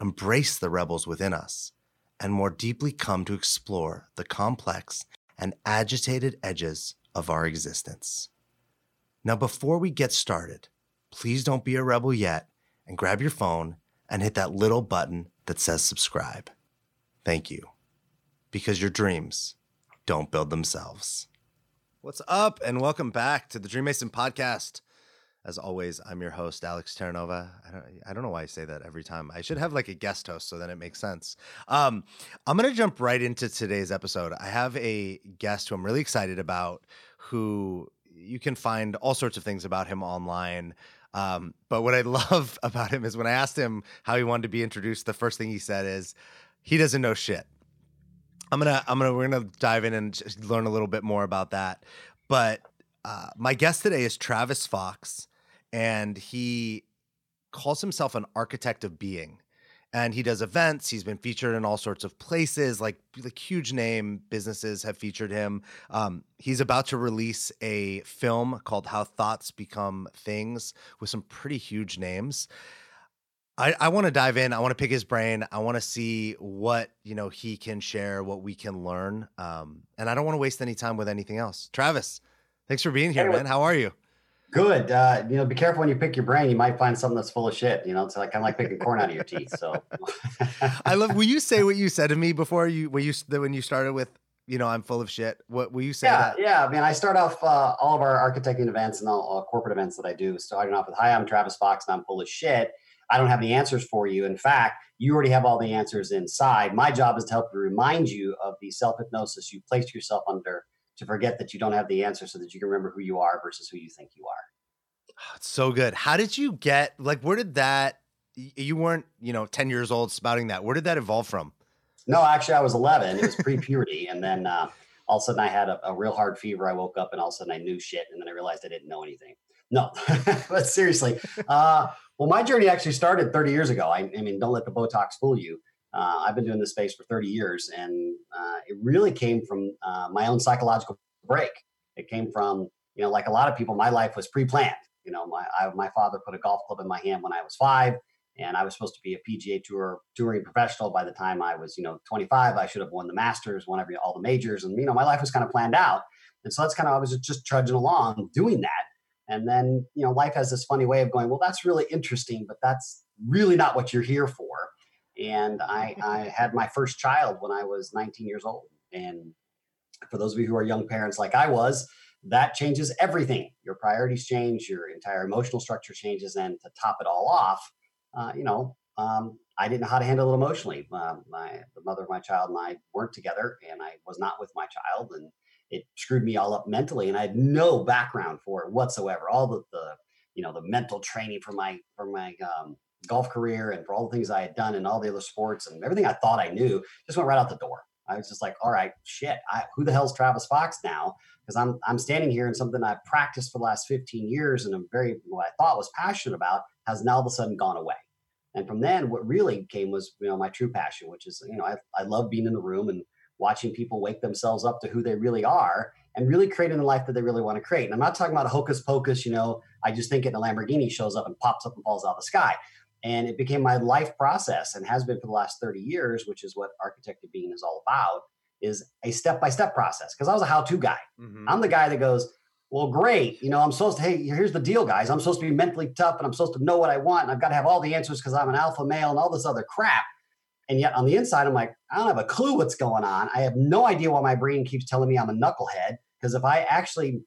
embrace the rebels within us, and more deeply come to explore the complex and agitated edges of our existence. Now, before we get started, please don't be a rebel yet and grab your phone and hit that little button that says subscribe. Thank you. Because your dreams don't build themselves. What's up, and welcome back to the Dream Mason podcast. As always, I'm your host, Alex Terranova. I don't, I don't know why I say that every time. I should have like a guest host so then it makes sense. Um, I'm going to jump right into today's episode. I have a guest who I'm really excited about who you can find all sorts of things about him online. Um, but what I love about him is when I asked him how he wanted to be introduced, the first thing he said is he doesn't know shit. I'm gonna, I'm gonna, we're gonna dive in and learn a little bit more about that. But uh, my guest today is Travis Fox, and he calls himself an architect of being and he does events. He's been featured in all sorts of places, like like huge name businesses have featured him. Um, he's about to release a film called How Thoughts Become Things with some pretty huge names. I, I want to dive in. I want to pick his brain. I want to see what you know he can share, what we can learn, um, and I don't want to waste any time with anything else. Travis, thanks for being here, hey, man. How are you? Good. Uh, you know, be careful when you pick your brain. You might find something that's full of shit. You know, it's like kind of like picking corn out of your teeth. So, I love. Will you say what you said to me before you when you when you started with you know I'm full of shit? What will you say? Yeah, that? yeah. I mean, I start off uh, all of our architecting events and all, all corporate events that I do, starting off with, "Hi, I'm Travis Fox, and I'm full of shit." I don't have the answers for you. In fact, you already have all the answers inside. My job is to help remind you of the self hypnosis you placed yourself under to forget that you don't have the answer so that you can remember who you are versus who you think you are. Oh, it's so good. How did you get like where did that you weren't, you know, 10 years old spouting that. Where did that evolve from? No, actually I was 11. It was pre-puberty and then uh, all of a sudden I had a, a, real hard fever. I woke up and all of a sudden I knew shit and then I realized I didn't know anything. No, but seriously. Uh, well, my journey actually started 30 years ago. I, I mean, don't let the Botox fool you. Uh, I've been doing this space for 30 years, and uh, it really came from uh, my own psychological break. It came from, you know, like a lot of people, my life was pre-planned. You know, my I, my father put a golf club in my hand when I was five, and I was supposed to be a PGA Tour touring professional by the time I was, you know, 25. I should have won the Masters, won every all the majors, and you know, my life was kind of planned out. And so that's kind of I was just trudging along doing that. And then, you know, life has this funny way of going, well, that's really interesting, but that's really not what you're here for. And I, I had my first child when I was 19 years old. And for those of you who are young parents like I was, that changes everything. Your priorities change, your entire emotional structure changes, and to top it all off, uh, you know, um, I didn't know how to handle it emotionally. Uh, my the mother of my child and I weren't together, and I was not with my child, and it screwed me all up mentally. And I had no background for it whatsoever. All the, the you know the mental training for my for my um, golf career and for all the things I had done and all the other sports and everything I thought I knew just went right out the door. I was just like, all right, shit, I, who the hell's Travis Fox now? Because I'm I'm standing here and something I've practiced for the last 15 years and I'm very what I thought was passionate about has now all of a sudden gone away. And from then, what really came was you know my true passion, which is you know I I love being in the room and watching people wake themselves up to who they really are and really creating the life that they really want to create. And I'm not talking about a hocus pocus, you know, I just think it in a Lamborghini shows up and pops up and falls out of the sky. And it became my life process and has been for the last 30 years, which is what Architect of Being is all about, is a step-by-step process. Because I was a how-to guy. Mm-hmm. I'm the guy that goes, well, great. You know, I'm supposed to, hey, here's the deal, guys. I'm supposed to be mentally tough and I'm supposed to know what I want. And I've got to have all the answers because I'm an alpha male and all this other crap. And yet on the inside, I'm like, I don't have a clue what's going on. I have no idea why my brain keeps telling me I'm a knucklehead. Because if I actually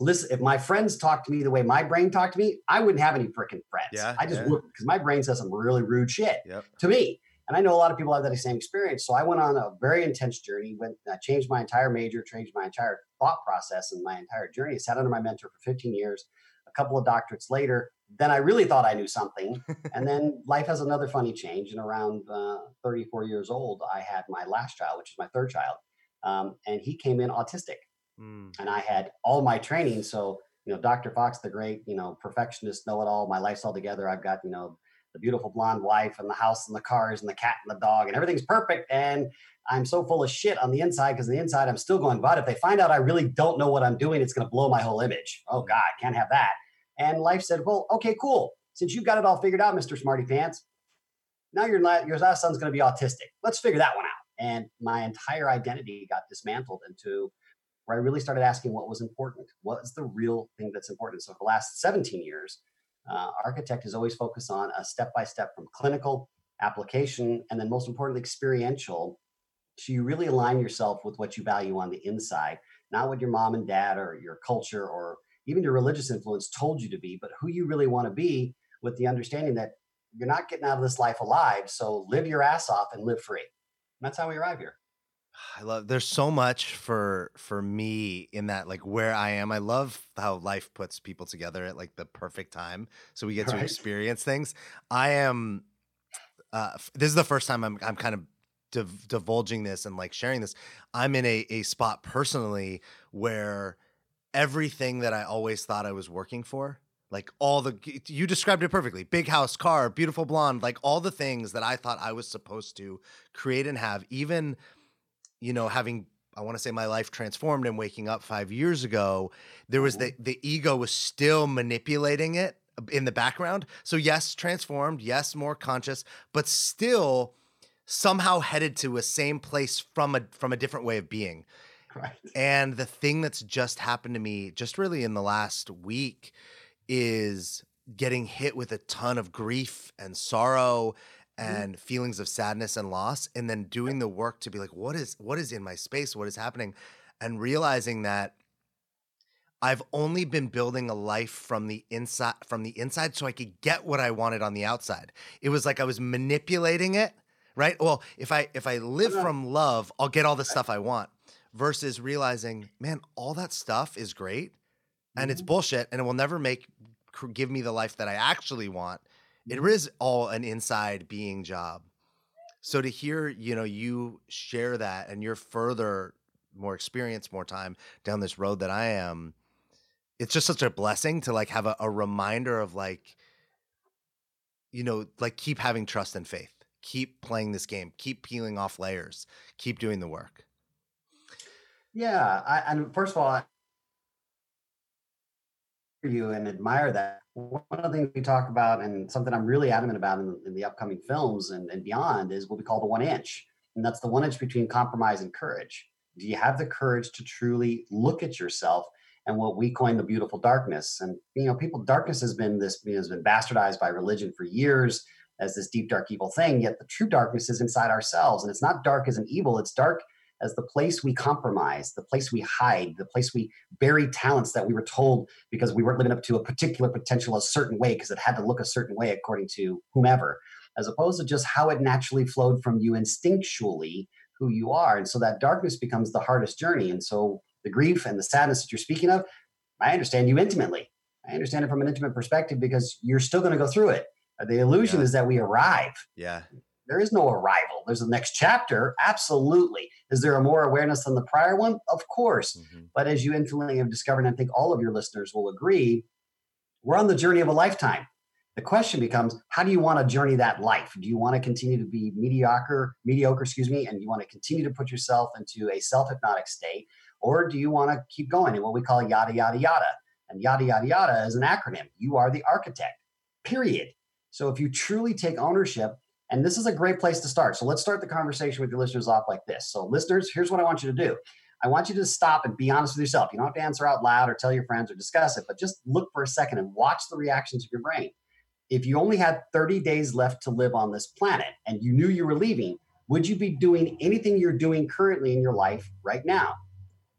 listen, if my friends talked to me the way my brain talked to me, I wouldn't have any freaking friends. Yeah, I just yeah. would because my brain says some really rude shit yep. to me. And I know a lot of people have that same experience. So I went on a very intense journey, went uh, changed my entire major, changed my entire thought process and my entire journey. I sat under my mentor for 15 years. A couple of doctorates later, then I really thought I knew something. and then life has another funny change. And around uh, 34 years old, I had my last child, which is my third child. Um, and he came in autistic. Mm. And I had all my training. So, you know, Dr. Fox, the great, you know, perfectionist, know it all, my life's all together. I've got, you know, the beautiful blonde wife and the house and the cars and the cat and the dog and everything's perfect. And I'm so full of shit on the inside because on the inside I'm still going, but if they find out I really don't know what I'm doing, it's going to blow my whole image. Oh God, can't have that. And life said, well, okay, cool. Since you've got it all figured out, Mr. Smarty Pants, now your, your last son's going to be autistic. Let's figure that one out. And my entire identity got dismantled into where I really started asking what was important. What is the real thing that's important? So for the last 17 years, uh, architect has always focused on a step by step from clinical application and then most importantly experiential so you really align yourself with what you value on the inside not what your mom and dad or your culture or even your religious influence told you to be, but who you really want to be with the understanding that you're not getting out of this life alive. So live your ass off and live free. And that's how we arrive here. I love there's so much for for me in that like where I am. I love how life puts people together at like the perfect time so we get right. to experience things. I am uh this is the first time I'm I'm kind of div- divulging this and like sharing this. I'm in a a spot personally where everything that I always thought I was working for. Like all the, you described it perfectly big house, car, beautiful blonde, like all the things that I thought I was supposed to create and have. Even, you know, having, I want to say my life transformed and waking up five years ago, there was the, the ego was still manipulating it uh, in the background. So, yes, transformed, yes, more conscious, but still somehow headed to a same place from a from a different way of being. Right. And the thing that's just happened to me, just really in the last week, is getting hit with a ton of grief and sorrow. And mm-hmm. feelings of sadness and loss and then doing the work to be like what is what is in my space what is happening and realizing that I've only been building a life from the inside from the inside so I could get what I wanted on the outside. It was like I was manipulating it, right? Well, if I if I live from love, I'll get all the stuff I want versus realizing, man, all that stuff is great and mm-hmm. it's bullshit and it will never make give me the life that I actually want. It mm-hmm. all an inside being job. So to hear, you know, you share that and you're further more experience, more time down this road that I am, it's just such a blessing to like have a, a reminder of like, you know, like keep having trust and faith, keep playing this game, keep peeling off layers, keep doing the work. Yeah, I, and first of all, I you and admire that. One of the things we talk about, and something I'm really adamant about in, in the upcoming films and, and beyond, is what we call the one inch, and that's the one inch between compromise and courage. Do you have the courage to truly look at yourself and what we coin the beautiful darkness? And you know, people, darkness has been this you know, has been bastardized by religion for years as this deep, dark, evil thing. Yet the true darkness is inside ourselves, and it's not dark as an evil; it's dark as the place we compromise, the place we hide, the place we bury talents that we were told because we weren't living up to a particular potential a certain way because it had to look a certain way according to whomever, as opposed to just how it naturally flowed from you instinctually who you are. And so that darkness becomes the hardest journey. And so the grief and the sadness that you're speaking of, I understand you intimately. I understand it from an intimate perspective because you're still going to go through it. The illusion yeah. is that we arrive. Yeah. There is no arrival. There's a next chapter. Absolutely. Is there a more awareness than the prior one? Of course. Mm-hmm. But as you infinitely have discovered, and I think all of your listeners will agree, we're on the journey of a lifetime. The question becomes, how do you want to journey that life? Do you want to continue to be mediocre, mediocre, excuse me, and you want to continue to put yourself into a self-hypnotic state? Or do you want to keep going in what we call yada, yada, yada? And yada, yada, yada is an acronym. You are the architect, period. So if you truly take ownership and this is a great place to start. So let's start the conversation with your listeners off like this. So, listeners, here's what I want you to do. I want you to stop and be honest with yourself. You don't have to answer out loud or tell your friends or discuss it, but just look for a second and watch the reactions of your brain. If you only had 30 days left to live on this planet and you knew you were leaving, would you be doing anything you're doing currently in your life right now?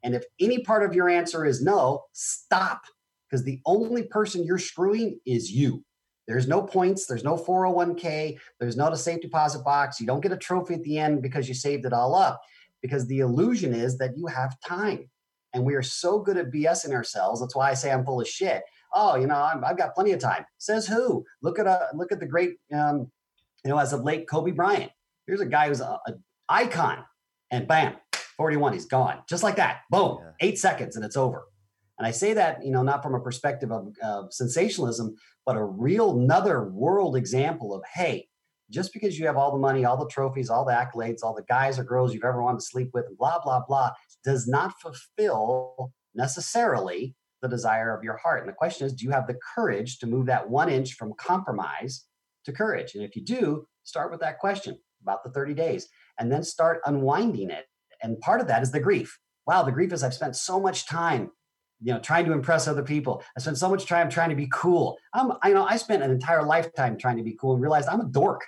And if any part of your answer is no, stop because the only person you're screwing is you. There's no points, there's no 401k, there's not a safe deposit box. You don't get a trophy at the end because you saved it all up. Because the illusion is that you have time. And we are so good at BSing ourselves. That's why I say I'm full of shit. oh, you know, i have got plenty of time. Says who? Look at a look at the great, um, you know, as of late, Kobe Bryant. Here's a guy who's an icon, and bam, 41, he's gone, just like that. Boom, yeah. eight seconds, and it's over. And I say that, you know, not from a perspective of uh, sensationalism, but a real another world example of, hey, just because you have all the money, all the trophies, all the accolades, all the guys or girls you've ever wanted to sleep with, blah, blah, blah, does not fulfill necessarily the desire of your heart. And the question is, do you have the courage to move that one inch from compromise to courage? And if you do, start with that question about the 30 days and then start unwinding it. And part of that is the grief. Wow, the grief is I've spent so much time you know trying to impress other people. I spent so much time trying to be cool. I'm i know i spent an entire lifetime trying to be cool and realized i'm a dork.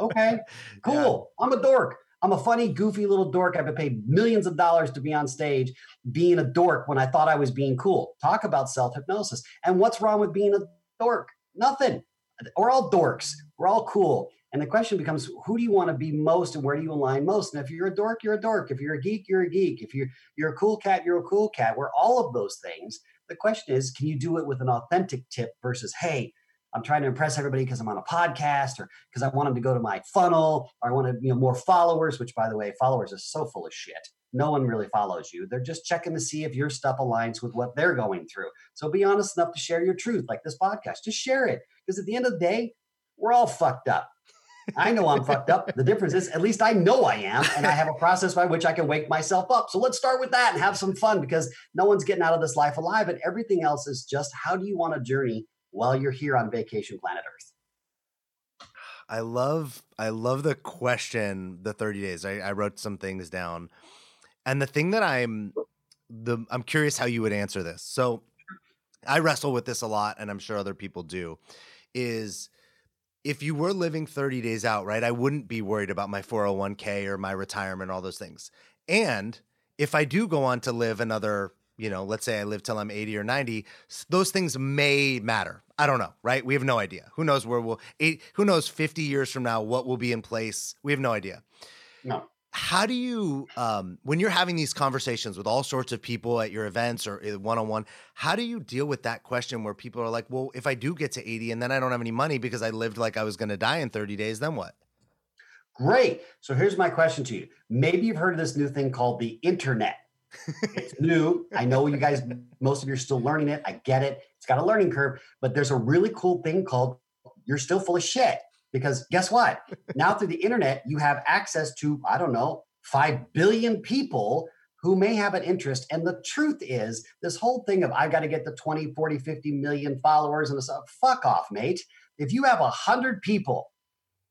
Okay cool. Yeah. i'm a dork. I'm a funny goofy little dork. I've been paid millions of dollars to be on stage being a dork when i thought i was being cool. Talk about self-hypnosis. And what's wrong with being a dork? Nothing. We're all dorks. We're all cool and the question becomes, who do you want to be most and where do you align most? And if you're a dork, you're a dork. If you're a geek, you're a geek. If you're you're a cool cat, you're a cool cat. We're all of those things. The question is, can you do it with an authentic tip versus, hey, I'm trying to impress everybody because I'm on a podcast or because I want them to go to my funnel or I want to, you know, more followers, which by the way, followers are so full of shit. No one really follows you. They're just checking to see if your stuff aligns with what they're going through. So be honest enough to share your truth, like this podcast. Just share it. Because at the end of the day, we're all fucked up. I know I'm fucked up. The difference is, at least I know I am, and I have a process by which I can wake myself up. So let's start with that and have some fun because no one's getting out of this life alive, and everything else is just how do you want to journey while you're here on vacation planet Earth? I love, I love the question. The 30 days. I, I wrote some things down, and the thing that I'm, the I'm curious how you would answer this. So, I wrestle with this a lot, and I'm sure other people do. Is if you were living 30 days out, right, I wouldn't be worried about my 401k or my retirement, all those things. And if I do go on to live another, you know, let's say I live till I'm 80 or 90, those things may matter. I don't know, right? We have no idea. Who knows where we'll, eight, who knows 50 years from now what will be in place? We have no idea. No how do you um, when you're having these conversations with all sorts of people at your events or one-on-one how do you deal with that question where people are like well if i do get to 80 and then i don't have any money because i lived like i was going to die in 30 days then what? Great. So here's my question to you. Maybe you've heard of this new thing called the internet. It's new. I know you guys most of you are still learning it. I get it. It's got a learning curve but there's a really cool thing called you're still full of shit because guess what? now through the internet, you have access to, I don't know, 5 billion people who may have an interest. And the truth is, this whole thing of I got to get the 20, 40, 50 million followers and stuff, uh, fuck off, mate. If you have 100 people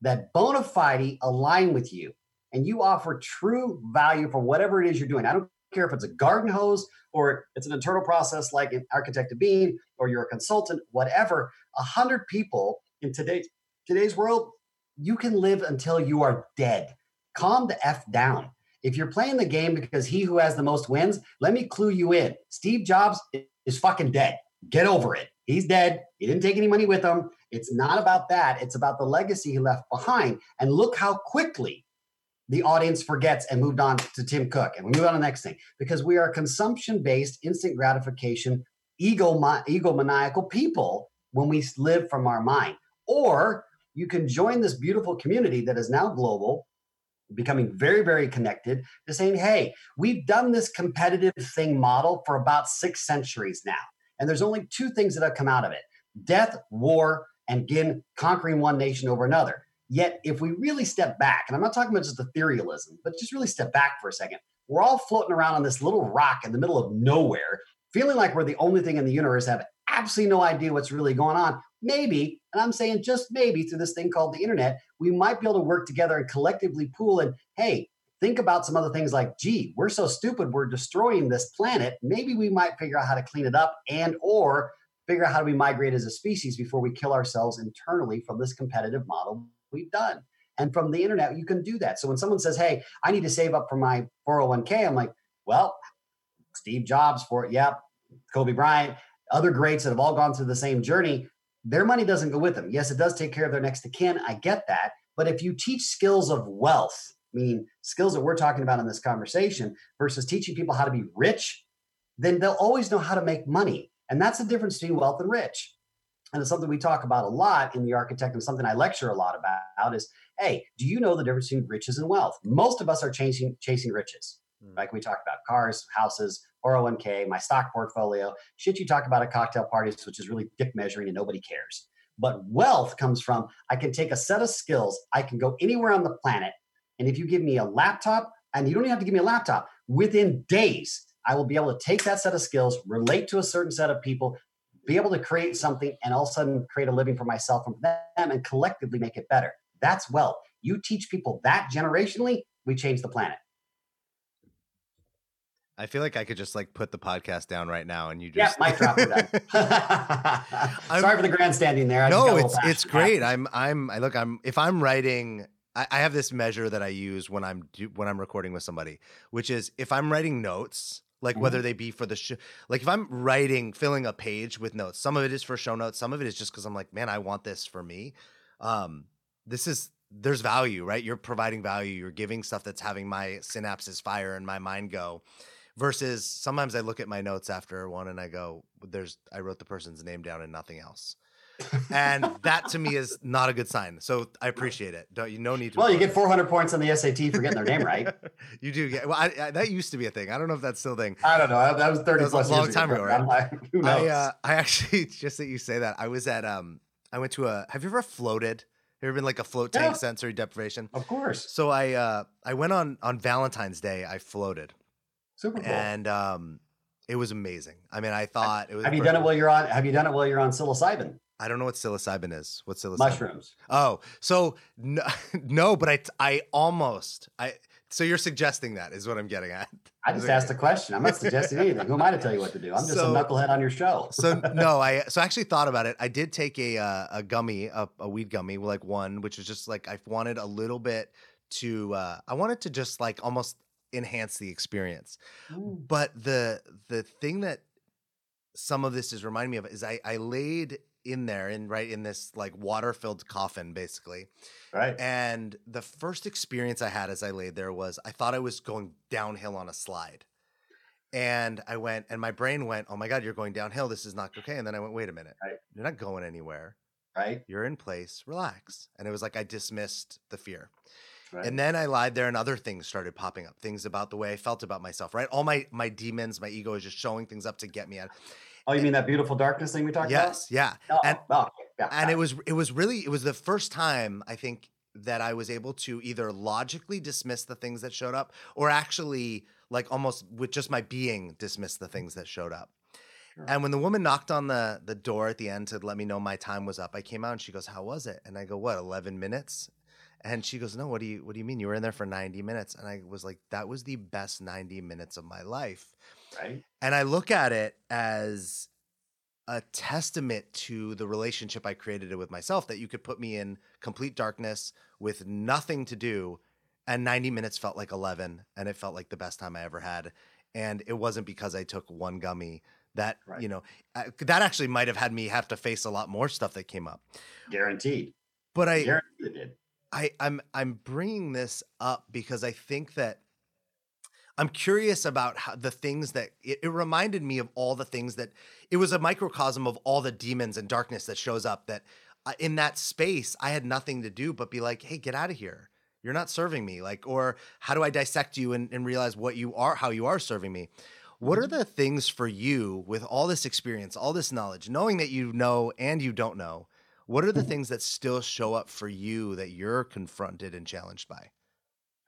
that bona fide align with you and you offer true value for whatever it is you're doing, I don't care if it's a garden hose or it's an internal process like an architect being or you're a consultant, whatever, 100 people in today's today's world, you can live until you are dead. Calm the F down. If you're playing the game because he who has the most wins, let me clue you in. Steve Jobs is fucking dead. Get over it. He's dead. He didn't take any money with him. It's not about that. It's about the legacy he left behind. And look how quickly the audience forgets and moved on to Tim Cook. And we move on to the next thing because we are consumption based, instant gratification, ego, egomaniacal people when we live from our mind. Or you can join this beautiful community that is now global, becoming very, very connected to saying, hey, we've done this competitive thing model for about six centuries now. And there's only two things that have come out of it death, war, and again, conquering one nation over another. Yet, if we really step back, and I'm not talking about just etherealism, but just really step back for a second, we're all floating around on this little rock in the middle of nowhere, feeling like we're the only thing in the universe have absolutely no idea what's really going on maybe, and I'm saying just maybe through this thing called the internet, we might be able to work together and collectively pool and hey, think about some other things like, gee, we're so stupid, we're destroying this planet. Maybe we might figure out how to clean it up and or figure out how do we migrate as a species before we kill ourselves internally from this competitive model we've done. And from the internet, you can do that. So when someone says, hey, I need to save up for my 401k, I'm like, well, Steve Jobs for it. Yep. Kobe Bryant, other greats that have all gone through the same journey their money doesn't go with them. Yes, it does take care of their next to kin. I get that. But if you teach skills of wealth, meaning skills that we're talking about in this conversation, versus teaching people how to be rich, then they'll always know how to make money. And that's the difference between wealth and rich. And it's something we talk about a lot in the architect and something I lecture a lot about is, hey, do you know the difference between riches and wealth? Most of us are chasing chasing riches. Mm. Like we talked about cars, houses, 401k, my stock portfolio, shit you talk about a cocktail parties, which is really dick measuring and nobody cares. But wealth comes from I can take a set of skills, I can go anywhere on the planet. And if you give me a laptop, and you don't even have to give me a laptop, within days, I will be able to take that set of skills, relate to a certain set of people, be able to create something, and all of a sudden create a living for myself and for them and collectively make it better. That's wealth. You teach people that generationally, we change the planet. I feel like I could just like put the podcast down right now and you just Yeah, mic drop it Sorry for the grandstanding there. I no, it's it's great. I'm I'm I look I'm if I'm writing I, I have this measure that I use when I'm do, when I'm recording with somebody, which is if I'm writing notes, like mm-hmm. whether they be for the show, like if I'm writing filling a page with notes, some of it is for show notes, some of it is just because I'm like, man, I want this for me. Um, this is there's value, right? You're providing value. You're giving stuff that's having my synapses fire and my mind go versus sometimes I look at my notes after one and I go, there's, I wrote the person's name down and nothing else. and that to me is not a good sign. So I appreciate it. Don't you? No need to. Well, you get 400 points on the SAT for getting their name right. you do get. Well, I, I, that used to be a thing. I don't know if that's still a thing. I don't know. That was 30 that was plus a long time ago, right? Like, who knows? I, uh, I actually just that you say that. I was at um. I went to a. Have you ever floated? Have you ever been like a float tank yeah. sensory deprivation? Of course. So I uh I went on on Valentine's Day. I floated. Super cool. And um, it was amazing. I mean, I thought it was. Have you done it while you're on? Have you done it while you're on psilocybin? I don't know what psilocybin is. What's psilocybin? Mushrooms. Oh, so no, no, but I, I almost, I. So you're suggesting that is what I'm getting at. I just asked a question. I'm not suggesting anything. Who am I to tell you what to do? I'm just so, a knucklehead on your show. so no, I so I actually thought about it. I did take a uh, a gummy, a, a weed gummy, like one, which was just like I wanted a little bit to. uh I wanted to just like almost enhance the experience. Ooh. But the the thing that some of this is reminding me of is I I laid in there in right in this like water filled coffin basically. Right. And the first experience I had as I laid there was I thought I was going downhill on a slide. And I went and my brain went, "Oh my god, you're going downhill. This is not okay." And then I went, "Wait a minute. Right. You're not going anywhere. Right? You're in place. Relax." And it was like I dismissed the fear. Right. And then I lied there and other things started popping up, things about the way I felt about myself, right? All my my demons, my ego is just showing things up to get me out. Oh, you and, mean that beautiful darkness thing we talked yes, about? Yes, yeah. Oh, and oh, yeah, and it was it was really it was the first time I think that I was able to either logically dismiss the things that showed up or actually like almost with just my being dismiss the things that showed up. Sure. And when the woman knocked on the the door at the end to let me know my time was up, I came out and she goes, "How was it?" And I go, "What? 11 minutes?" And she goes, "No, what do you what do you mean? You were in there for 90 minutes?" And I was like, "That was the best 90 minutes of my life." Right. And I look at it as a testament to the relationship I created with myself that you could put me in complete darkness with nothing to do and 90 minutes felt like 11 and it felt like the best time I ever had. And it wasn't because I took one gummy that, right. you know, uh, that actually might have had me have to face a lot more stuff that came up. Guaranteed. But I Guaranteed I, I'm I'm bringing this up because I think that I'm curious about how the things that it, it, reminded me of all the things that it was a microcosm of all the demons and darkness that shows up that uh, in that space I had nothing to do but be like, hey, get out of here. You're not serving me. Like, or how do I dissect you and, and realize what you are, how you are serving me? What are mm-hmm. the things for you with all this experience, all this knowledge, knowing that you know and you don't know? What are the things that still show up for you that you're confronted and challenged by?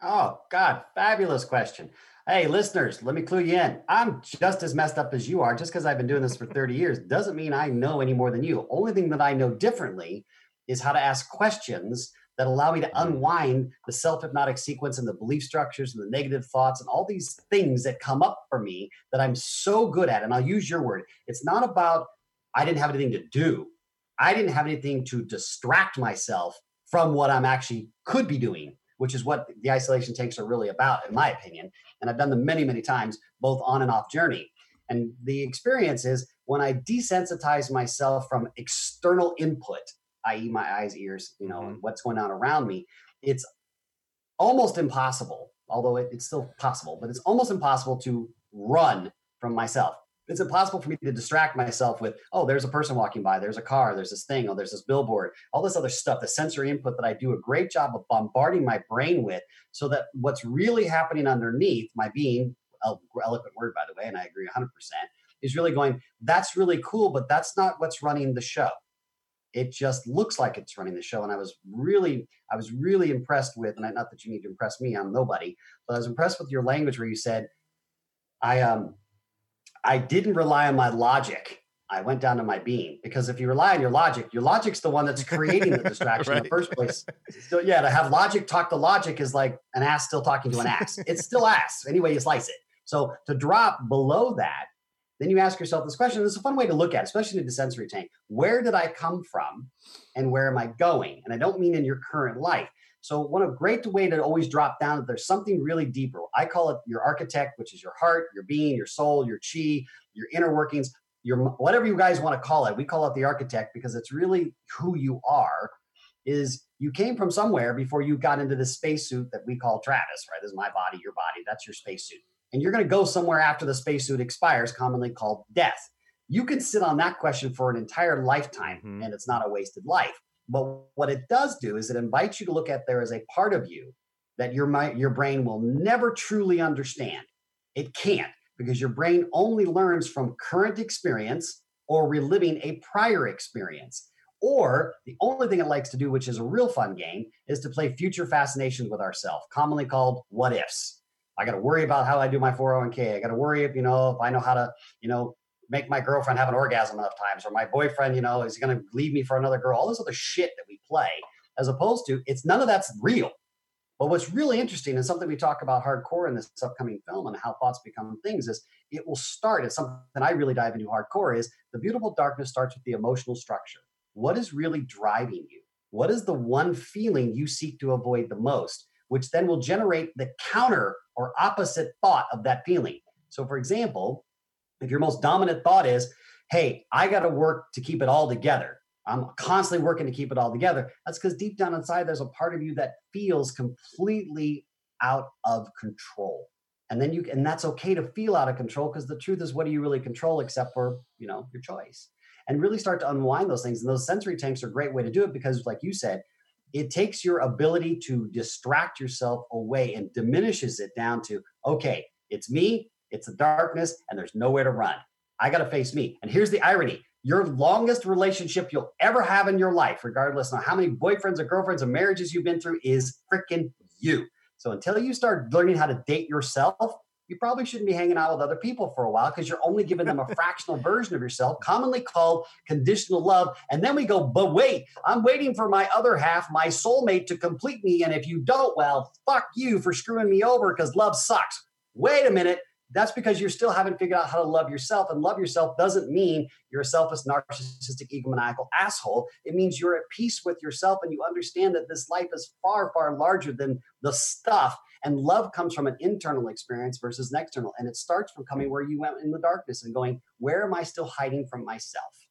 Oh, God, fabulous question. Hey, listeners, let me clue you in. I'm just as messed up as you are. Just because I've been doing this for 30 years doesn't mean I know any more than you. Only thing that I know differently is how to ask questions that allow me to mm-hmm. unwind the self hypnotic sequence and the belief structures and the negative thoughts and all these things that come up for me that I'm so good at. And I'll use your word. It's not about I didn't have anything to do. I didn't have anything to distract myself from what I'm actually could be doing, which is what the isolation tanks are really about, in my opinion. And I've done them many, many times, both on and off journey. And the experience is when I desensitize myself from external input, i.e., my eyes, ears, you know, mm-hmm. what's going on around me, it's almost impossible, although it, it's still possible, but it's almost impossible to run from myself. It's impossible for me to distract myself with, oh, there's a person walking by, there's a car, there's this thing, oh, there's this billboard, all this other stuff, the sensory input that I do a great job of bombarding my brain with, so that what's really happening underneath my being, eloquent word, by the way, and I agree 100%, is really going, that's really cool, but that's not what's running the show. It just looks like it's running the show. And I was really, I was really impressed with, and not that you need to impress me, I'm nobody, but I was impressed with your language where you said, I um I didn't rely on my logic. I went down to my being because if you rely on your logic, your logic's the one that's creating the distraction right. in the first place. So yeah, to have logic talk to logic is like an ass still talking to an ass. it's still ass anyway you slice it. So to drop below that, then you ask yourself this question. It's a fun way to look at, especially in the sensory tank. Where did I come from, and where am I going? And I don't mean in your current life. So one of great way to always drop down that there's something really deeper. I call it your architect, which is your heart, your being, your soul, your chi, your inner workings, your whatever you guys want to call it. We call it the architect because it's really who you are. Is you came from somewhere before you got into this spacesuit that we call Travis, right? This is my body, your body. That's your spacesuit. And you're going to go somewhere after the spacesuit expires, commonly called death. You can sit on that question for an entire lifetime, mm-hmm. and it's not a wasted life. But what it does do is it invites you to look at there as a part of you that your your brain will never truly understand. It can't because your brain only learns from current experience or reliving a prior experience. Or the only thing it likes to do, which is a real fun game, is to play future fascinations with ourselves, commonly called what ifs. I got to worry about how I do my 401k. I got to worry if, you know, if I know how to, you know, make my girlfriend have an orgasm enough times, or my boyfriend, you know, is going to leave me for another girl. All this other shit that we play, as opposed to it's none of that's real. But what's really interesting and something we talk about hardcore in this upcoming film and how thoughts become things is it will start. It's something I really dive into hardcore is the beautiful darkness starts with the emotional structure. What is really driving you? What is the one feeling you seek to avoid the most, which then will generate the counter or opposite thought of that feeling? So, for example, if your most dominant thought is, hey, I got to work to keep it all together. I'm constantly working to keep it all together. That's because deep down inside, there's a part of you that feels completely out of control. And then you, and that's okay to feel out of control because the truth is, what do you really control except for, you know, your choice? And really start to unwind those things. And those sensory tanks are a great way to do it because, like you said, it takes your ability to distract yourself away and diminishes it down to, okay, it's me, it's the darkness, and there's nowhere to run. I got to face me. And here's the irony your longest relationship you'll ever have in your life, regardless of how many boyfriends or girlfriends or marriages you've been through, is freaking you. So until you start learning how to date yourself, you probably shouldn't be hanging out with other people for a while because you're only giving them a fractional version of yourself, commonly called conditional love. And then we go, but wait, I'm waiting for my other half, my soulmate, to complete me. And if you don't, well, fuck you for screwing me over because love sucks. Wait a minute that's because you still haven't figured out how to love yourself. And love yourself doesn't mean you're a selfish, narcissistic, egomaniacal asshole. It means you're at peace with yourself and you understand that this life is far, far larger than the stuff. And love comes from an internal experience versus an external. And it starts from coming where you went in the darkness and going, where am I still hiding from myself?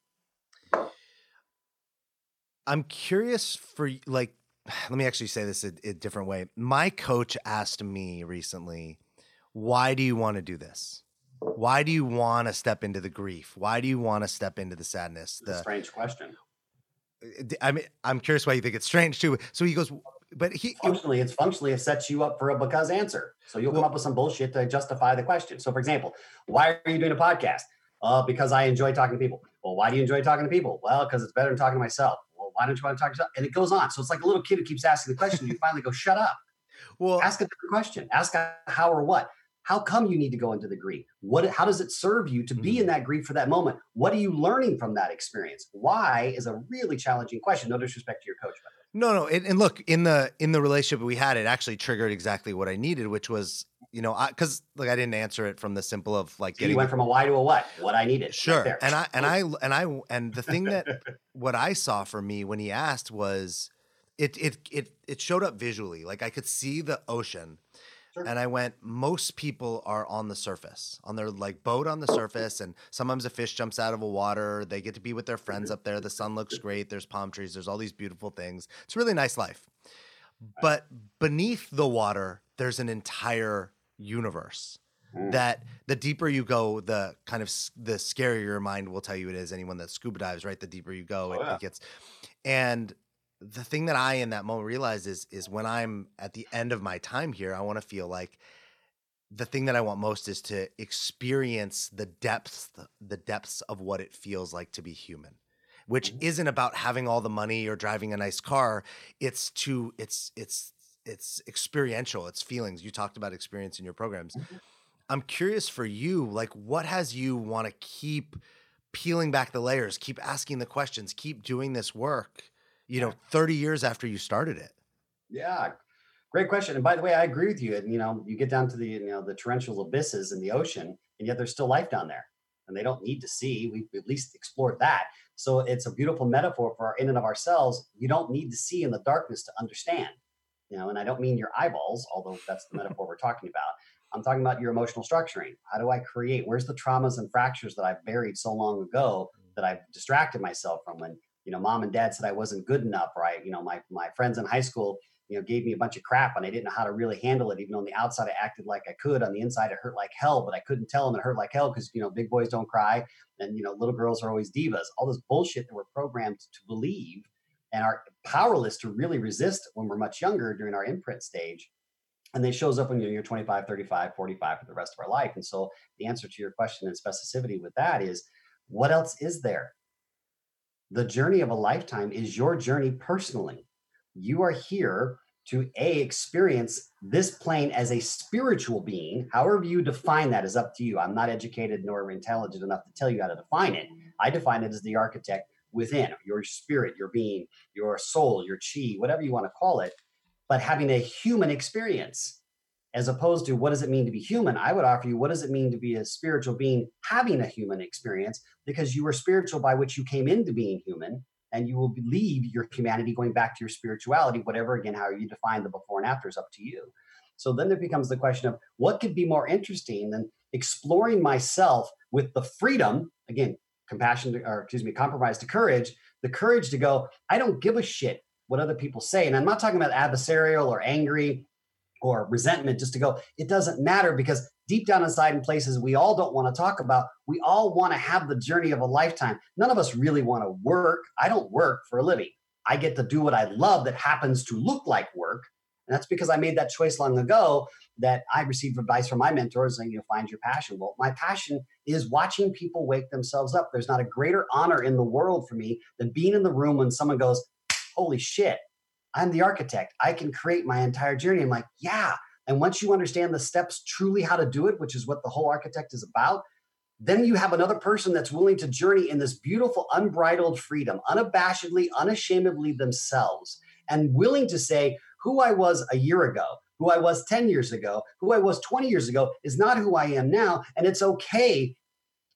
I'm curious for like, let me actually say this a, a different way. My coach asked me recently, why do you want to do this? Why do you want to step into the grief? Why do you want to step into the sadness? The strange question. Uh, I mean, I'm curious why you think it's strange too. So he goes, but he functionally, it's functionally it sets you up for a because answer. So you'll come up with some bullshit to justify the question. So, for example, why are you doing a podcast? Uh, because I enjoy talking to people. Well, why do you enjoy talking to people? Well, because it's better than talking to myself. Well, why don't you want to talk to yourself? And it goes on. So it's like a little kid who keeps asking the question. you finally go, shut up. Well, ask a different question. Ask how or what how come you need to go into the grief what how does it serve you to be mm-hmm. in that grief for that moment what are you learning from that experience why is a really challenging question no disrespect to your coach no no and, and, look in the in the relationship we had it actually triggered exactly what i needed which was you know because like i didn't answer it from the simple of like so getting you went from a why to a what? What i needed. Sure right and i and i and i and the thing that what i saw for me when he asked was it it it it showed up visually like i could see the ocean Sure. And I went, most people are on the surface, on their like boat on the surface, and sometimes a fish jumps out of a water. They get to be with their friends up there. The sun looks great. There's palm trees. There's all these beautiful things. It's a really nice life. But beneath the water, there's an entire universe. mm. that the deeper you go, the kind of the scarier your mind will tell you it is. Anyone that scuba dives, right? The deeper you go, oh, it, yeah. it gets. And the thing that I in that moment realized is is when I'm at the end of my time here, I want to feel like the thing that I want most is to experience the depths the depths of what it feels like to be human which mm-hmm. isn't about having all the money or driving a nice car it's to it's it's it's experiential it's feelings you talked about experience in your programs mm-hmm. i'm curious for you like what has you want to keep peeling back the layers keep asking the questions keep doing this work you know 30 years after you started it. Yeah great question. And by the way i agree with you. And you know you get down to the you know the torrential abysses in the ocean and yet there's still life down there and they don't need to see. We've at least explored that. So it's a beautiful metaphor for our in and of ourselves you don't need to see in the darkness to understand. You know and i don't mean your eyeballs although that's the metaphor we're talking about. I'm talking about your emotional structuring. How do i create? Where's the traumas and fractures that i've buried so long ago that i've distracted myself from? When you know mom and dad said i wasn't good enough right you know my, my friends in high school you know gave me a bunch of crap and i didn't know how to really handle it even on the outside i acted like i could on the inside it hurt like hell but i couldn't tell them it hurt like hell because you know big boys don't cry and you know little girls are always divas. All this bullshit that we're programmed to believe and are powerless to really resist when we're much younger during our imprint stage and they shows up when you're 25 35 45 for the rest of our life. And so the answer to your question and specificity with that is what else is there the journey of a lifetime is your journey personally. You are here to a experience this plane as a spiritual being. However you define that is up to you. I'm not educated nor intelligent enough to tell you how to define it. I define it as the architect within your spirit your being your soul your chi whatever you want to call it but having a human experience as opposed to what does it mean to be human i would offer you what does it mean to be a spiritual being having a human experience because you were spiritual by which you came into being human and you will leave your humanity going back to your spirituality, whatever, again, how you define the before and after is up to you. So then there becomes the question of what could be more interesting than exploring myself with the freedom, again, compassion, or excuse me, compromise to courage, the courage to go, I don't give a shit what other people say. And I'm not talking about adversarial or angry or resentment just to go, it doesn't matter because deep down inside in places we all don't want to talk about, we all want to have the journey of a lifetime. None of us really want to work. I don't work for a living. I get to do what I love that happens to look like work. And that's because I made that choice long ago that I received advice from my mentors saying, you know, find your passion. Well, my passion is watching people wake themselves up. There's not a greater honor in the world for me than being in the room when someone goes, holy shit, I'm the architect. I can create my entire journey. I'm like, yeah. And once you understand the steps truly how to do it, which is what the whole architect is about, then you have another person that's willing to journey in this beautiful, unbridled freedom, unabashedly, unashamedly themselves, and willing to say, who I was a year ago, who I was 10 years ago, who I was 20 years ago is not who I am now. And it's okay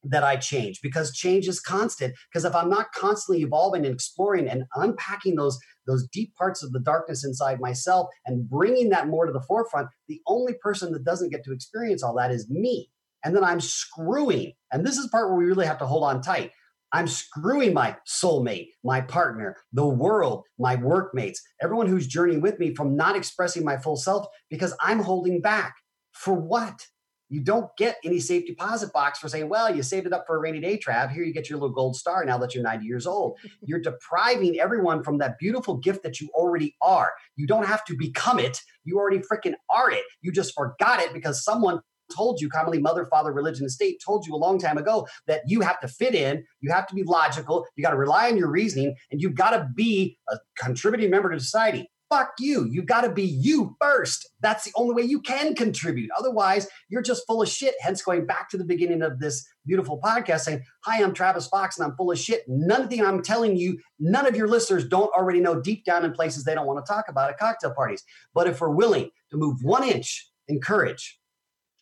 that I change because change is constant. Because if I'm not constantly evolving and exploring and unpacking those those deep parts of the darkness inside myself and bringing that more to the forefront, the only person that doesn't get to experience all that is me. And then I'm screwing. And this is part where we really have to hold on tight. I'm screwing my soulmate, my partner, the world, my workmates, everyone who's journeying with me from not expressing my full self because I'm holding back. For what? You don't get any safe deposit box for saying, well, you saved it up for a rainy day, Trav. Here you get your little gold star now that you're 90 years old. you're depriving everyone from that beautiful gift that you already are. You don't have to become it. You already freaking are it. You just forgot it because someone told you, commonly mother, father, religion, and state, told you a long time ago that you have to fit in, you have to be logical, you got to rely on your reasoning, and you've got to be a contributing member to society fuck you. You got to be you first. That's the only way you can contribute. Otherwise, you're just full of shit. Hence, going back to the beginning of this beautiful podcast saying, Hi, I'm Travis Fox and I'm full of shit. None of the I'm telling you, none of your listeners don't already know deep down in places they don't want to talk about at cocktail parties. But if we're willing to move one inch in courage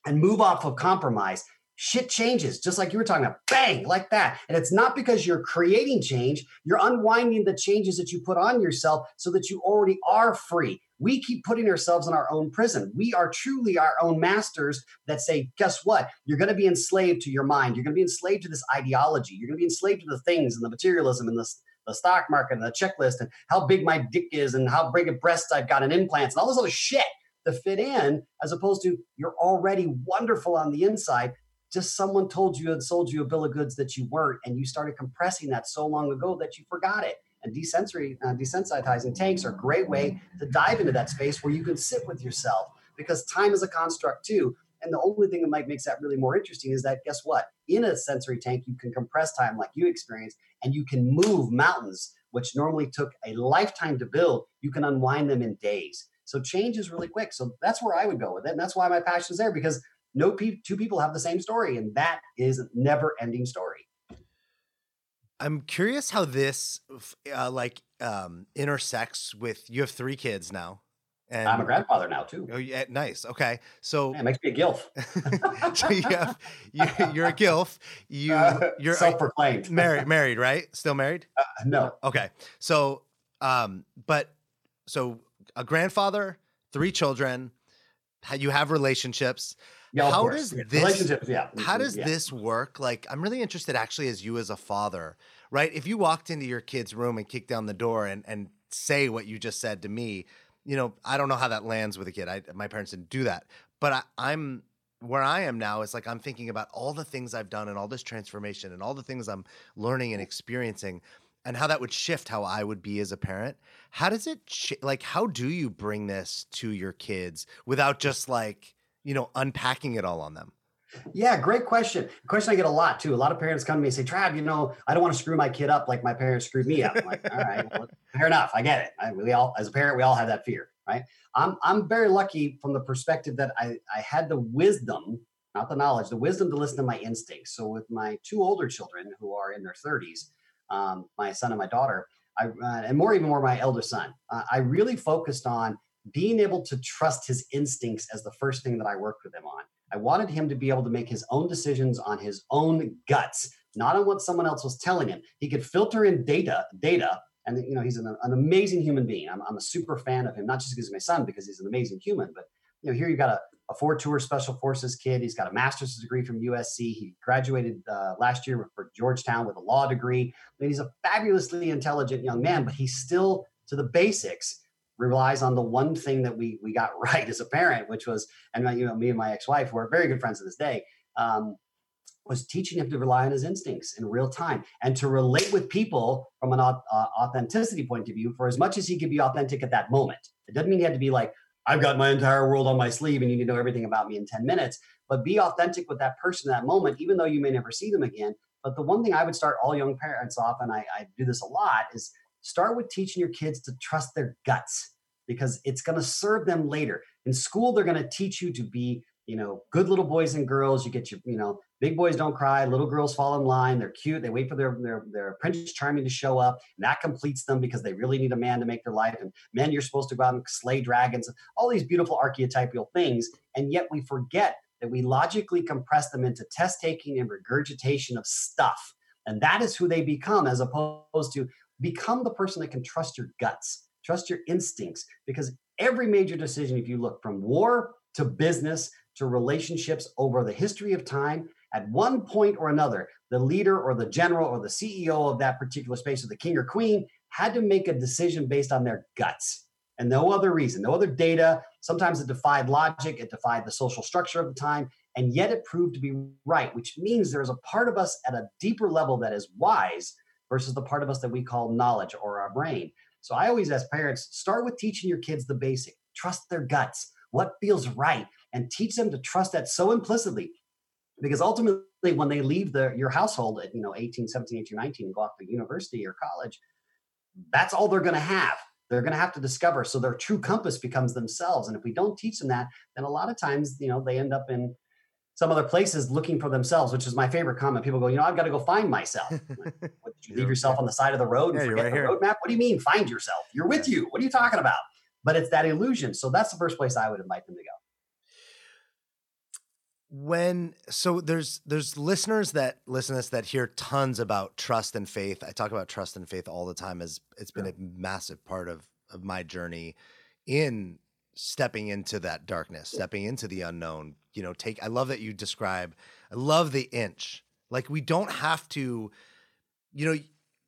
and move off of compromise, shit changes just like you were talking about bang like that. And it's not because you're creating change you're unwinding the changes that you put on yourself so that you already are free. We keep putting ourselves in our own prison. We are truly our own masters that say guess what? You're going to be enslaved to your mind. You're going to be enslaved to this ideology. You're going to be enslaved to the things and the materialism and the the stock market and the checklist and how big my dick is and how big of breasts I've got and implants and all this other shit to fit in, as opposed to you're already wonderful on the inside. Just someone told you and sold you a bill of goods that you weren't, and you started compressing that so long ago that you forgot it. And desensory, uh, desensitizing tanks are a great way to dive into that space where you can sit with yourself because time is a construct too. And the only thing that might makes that really more interesting is that guess what? In a sensory tank, you can compress time like you experienced, and you can move mountains, which normally took a lifetime to build. You can unwind them in days. So change is really quick. So that's where I would go with it. And that's why my passion is there because no pe- two people have the same story, and that is a never ending story. I'm curious how this uh, like um, intersects with you have three kids now. And I'm a grandfather now too. Oh yeah, nice. Okay, so yeah, it makes me a gilf. so you have, you, are a gilf. You uh, you're self-proclaimed. married, married, right? Still married? Uh, no. Okay, so um, but so a grandfather, three children. You have relationships. Yeah, how does this? Yeah. How does yeah. this work? Like, I'm really interested, actually, as you as a father, right? If you walked into your kid's room and kicked down the door and and say what you just said to me, you know, I don't know how that lands with a kid. I, my parents didn't do that, but I, I'm where I am now. It's like I'm thinking about all the things I've done and all this transformation and all the things I'm learning and experiencing, and how that would shift how I would be as a parent. How does it sh- like? How do you bring this to your kids without just like you know unpacking it all on them? Yeah, great question. question I get a lot too. A lot of parents come to me and say, Trav, you know, I don't want to screw my kid up like my parents screwed me up. I'm like, all right, well, fair enough. I get it. I, we all, as a parent, we all have that fear, right? I'm, I'm very lucky from the perspective that I, I had the wisdom, not the knowledge, the wisdom to listen to my instincts. So with my two older children who are in their 30s, um, my son and my daughter, I, uh, and more even more my elder son, uh, I really focused on being able to trust his instincts as the first thing that I worked with him on. I wanted him to be able to make his own decisions on his own guts, not on what someone else was telling him. He could filter in data, data, and you know he's an, an amazing human being. I'm, I'm, a super fan of him, not just because he's my son, because he's an amazing human. But you know, here you've got a, a four-tour special forces kid. He's got a master's degree from USC. He graduated uh, last year for Georgetown with a law degree. I mean, he's a fabulously intelligent young man, but he's still to the basics relies on the one thing that we we got right as a parent, which was, and you know, me and my ex-wife were very good friends to this day, um, was teaching him to rely on his instincts in real time and to relate with people from an uh, authenticity point of view. For as much as he could be authentic at that moment, it doesn't mean he had to be like, I've got my entire world on my sleeve and you need to know everything about me in ten minutes. But be authentic with that person in that moment, even though you may never see them again. But the one thing I would start all young parents off, and I, I do this a lot, is start with teaching your kids to trust their guts because it's going to serve them later. In school, they're going to teach you to be, you know, good little boys and girls. You get your, you know, big boys don't cry, little girls fall in line. They're cute. They wait for their their their Prince Charming to show up, and that completes them because they really need a man to make their life. And men, you're supposed to go out and slay dragons. All these beautiful archetypal things, and yet we forget that we logically compress them into test taking and regurgitation of stuff. And that is who they become, as opposed to become the person that can trust your guts, trust your instincts, because every major decision, if you look from war to business to relationships over the history of time, at one point or another, the leader or the general or the CEO of that particular space or the king or queen had to make a decision based on their guts and no other reason, no other data. Sometimes it defied logic, it defied the social structure of the time, and yet it proved to be right, which means there's a part of us at a deeper level that is wise versus the part of us that we call knowledge or our brain. So I always ask parents start with teaching your kids the basic, trust their guts, what feels right, and teach them to trust that so implicitly. Because ultimately, when they leave the, your household at you know 18, 17, 18, 19, and go off to university or college, that's all they're going to have. They're going to have to discover. So their true compass becomes themselves. And if we don't teach them that, then a lot of times, you know, they end up in some other places looking for themselves, which is my favorite comment. People go, you know, I've got to go find myself. Like, what, did you leave yourself on the side of the road and yeah, forget right the here. roadmap? What do you mean find yourself? You're with you. What are you talking about? But it's that illusion. So that's the first place I would invite them to go. When so there's there's listeners that listen to this that hear tons about trust and faith. I talk about trust and faith all the time as it's been a massive part of of my journey in stepping into that darkness, stepping into the unknown, you know, take I love that you describe I love the inch. Like we don't have to you know,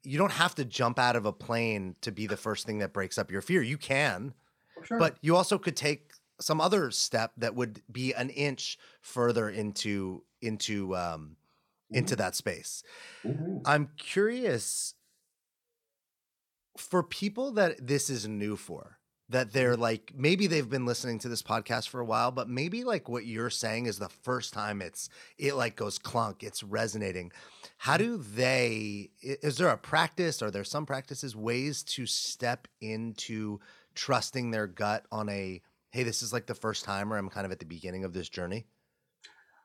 you don't have to jump out of a plane to be the first thing that breaks up your fear. You can. Sure. But you also could take some other step that would be an inch further into into um into Mm-hmm. that space. Mhm. I'm curious for people that this is new for, that they're Mm-hmm. like, maybe they've been listening to this podcast for a while, but maybe like what you're saying is the first time it's, it like goes clunk, it's resonating. How Mm-hmm. do they, is there a practice? Are there some practices, ways to step into trusting their gut on a, hey, this is like the first time or I'm kind of at the beginning of this journey?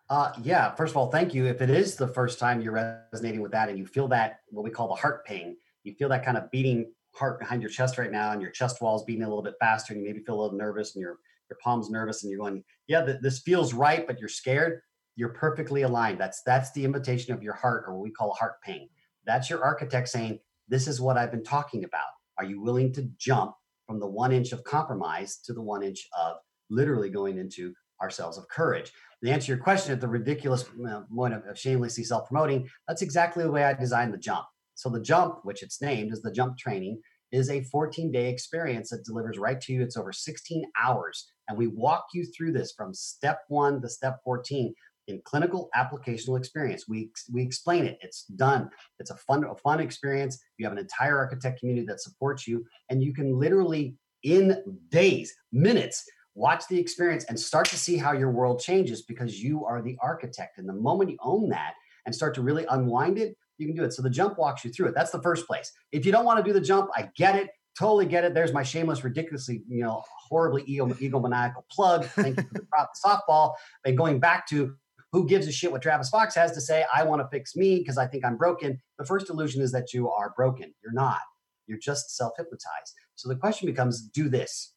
Uh, yeah. First of all, thank you. If it is the first time you're resonating with that, and you feel that what we call the heart ping, you feel that kind of beating heart behind your chest right now, and your chest walls beating a little bit faster, and you maybe feel a little nervous, and your your palms nervous, and you're going, yeah, th- this feels right, but you're scared. You're perfectly aligned. That's that's the invitation of your heart, or what we call heart pain That's your architect saying, this is what I've been talking about. Are you willing to jump from the one inch of compromise to the one inch of literally going into ourselves of courage? to answer your question at the ridiculous point of, of shamelessly self-promoting that's exactly the way i designed the jump so the jump which it's named is the jump training is a 14 day experience that delivers right to you. It's over 16 hours and we walk you through this from step one to step 14 in clinical applicational experience. We we explain it. It's done. It's a fun a fun experience. You have an entire architect community that supports you and you can literally in days minutes watch the experience and start to see how your world changes because you are the architect. And the moment you own that and start to really unwind it, you can do it. So the jump walks you through it. That's the first place. If you don't want to do the jump, I get it. Totally get it. There's my shameless, ridiculously, you know, horribly ego, egomaniacal plug. Thank you for the prop softball. And going back to who gives a shit what Travis Fox has to say, I want to fix me because I think I'm broken. The first illusion is that you are broken. You're not. You're just self hypnotized. So the question becomes do this.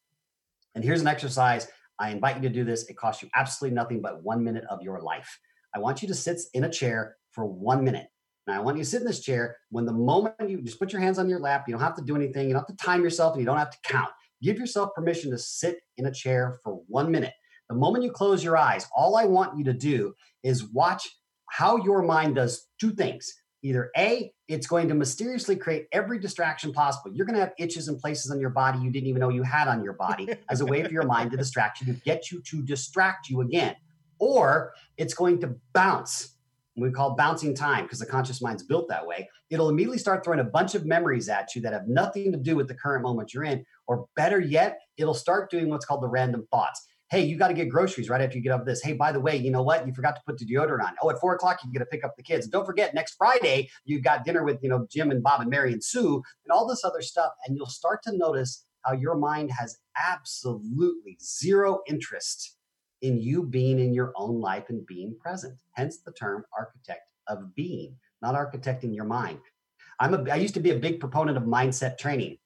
And here's an exercise. I invite you to do this. It costs you absolutely nothing but one minute of your life. I want you to sit in a chair for one minute. Now, I want you to sit in this chair when the moment you just put your hands on your lap, you don't have to do anything, you don't have to time yourself, and you don't have to count. Give yourself permission to sit in a chair for one minute. The moment you close your eyes, all I want you to do is watch how your mind does two things. Either A, it's going to mysteriously create every distraction possible. You're going to have itches and places on your body you didn't even know you had on your body as a way for your mind to distract you, to get you to distract you again. Or it's going to bounce. We call bouncing time because the conscious mind's built that way. It'll immediately start throwing a bunch of memories at you that have nothing to do with the current moment you're in. Or better yet, it'll start doing what's called the random thoughts hey, you got to get groceries right after you get up this. Hey, by the way, you know what? You forgot to put the deodorant on. Oh, at four o'clock, you got to pick up the kids. Don't forget, next Friday, you've got dinner with, you know, Jim and Bob and Mary and Sue and all this other stuff. And you'll start to notice how your mind has absolutely zero interest in you being in your own life and being present. Hence the term architect of being, not architecting your mind. I'm a, I used to be a big proponent of mindset training.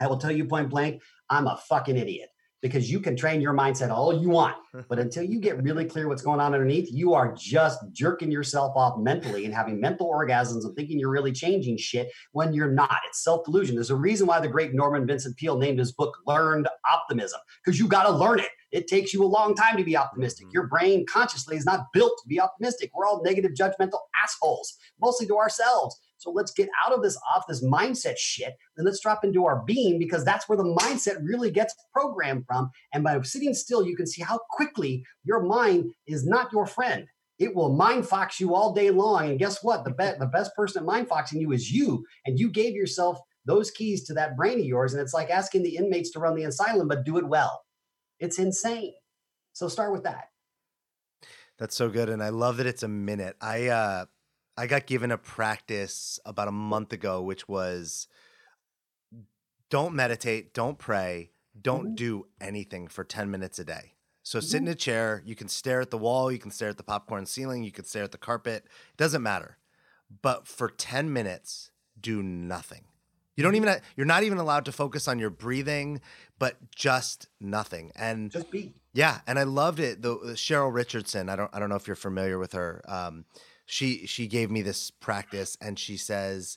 I will tell you point blank, I'm a fucking idiot because you can train your mindset all you want. But until you get really clear what's going on underneath, you are just jerking yourself off mentally and having mental orgasms and thinking you're really changing shit when you're not. It's self delusion. There's a reason why the great Norman Vincent Peale named his book Learned Optimism because you got to learn it. It takes you a long time to be optimistic. Mm-hmm. Your brain consciously is not built to be optimistic. We're all negative, judgmental assholes, mostly to ourselves. So let's get out of this off this mindset shit and let's drop into our being because that's where the mindset really gets programmed from. And by sitting still, you can see how quickly your mind is not your friend. It will mind fox you all day long. And guess what? The, be- the best person at mind foxing you is you. And you gave yourself those keys to that brain of yours. And it's like asking the inmates to run the asylum, but do it well. It's insane. So start with that. That's so good. And I love that it's a minute. I, uh, I got given a practice about a month ago, which was don't meditate, don't pray, don't Mhm. do anything for 10 minutes a day. So Mm-hmm. sit in a chair, you can stare at the wall, you can stare at the popcorn ceiling, you can stare at the carpet, it doesn't matter. But for 10 minutes, do nothing. You don't even you're not even allowed to focus on your breathing, but just nothing. And Just be. yeah, and I loved it. The the Cheryl Richardson. I don't I don't know if you're familiar with her. Um, she she gave me this practice, and she says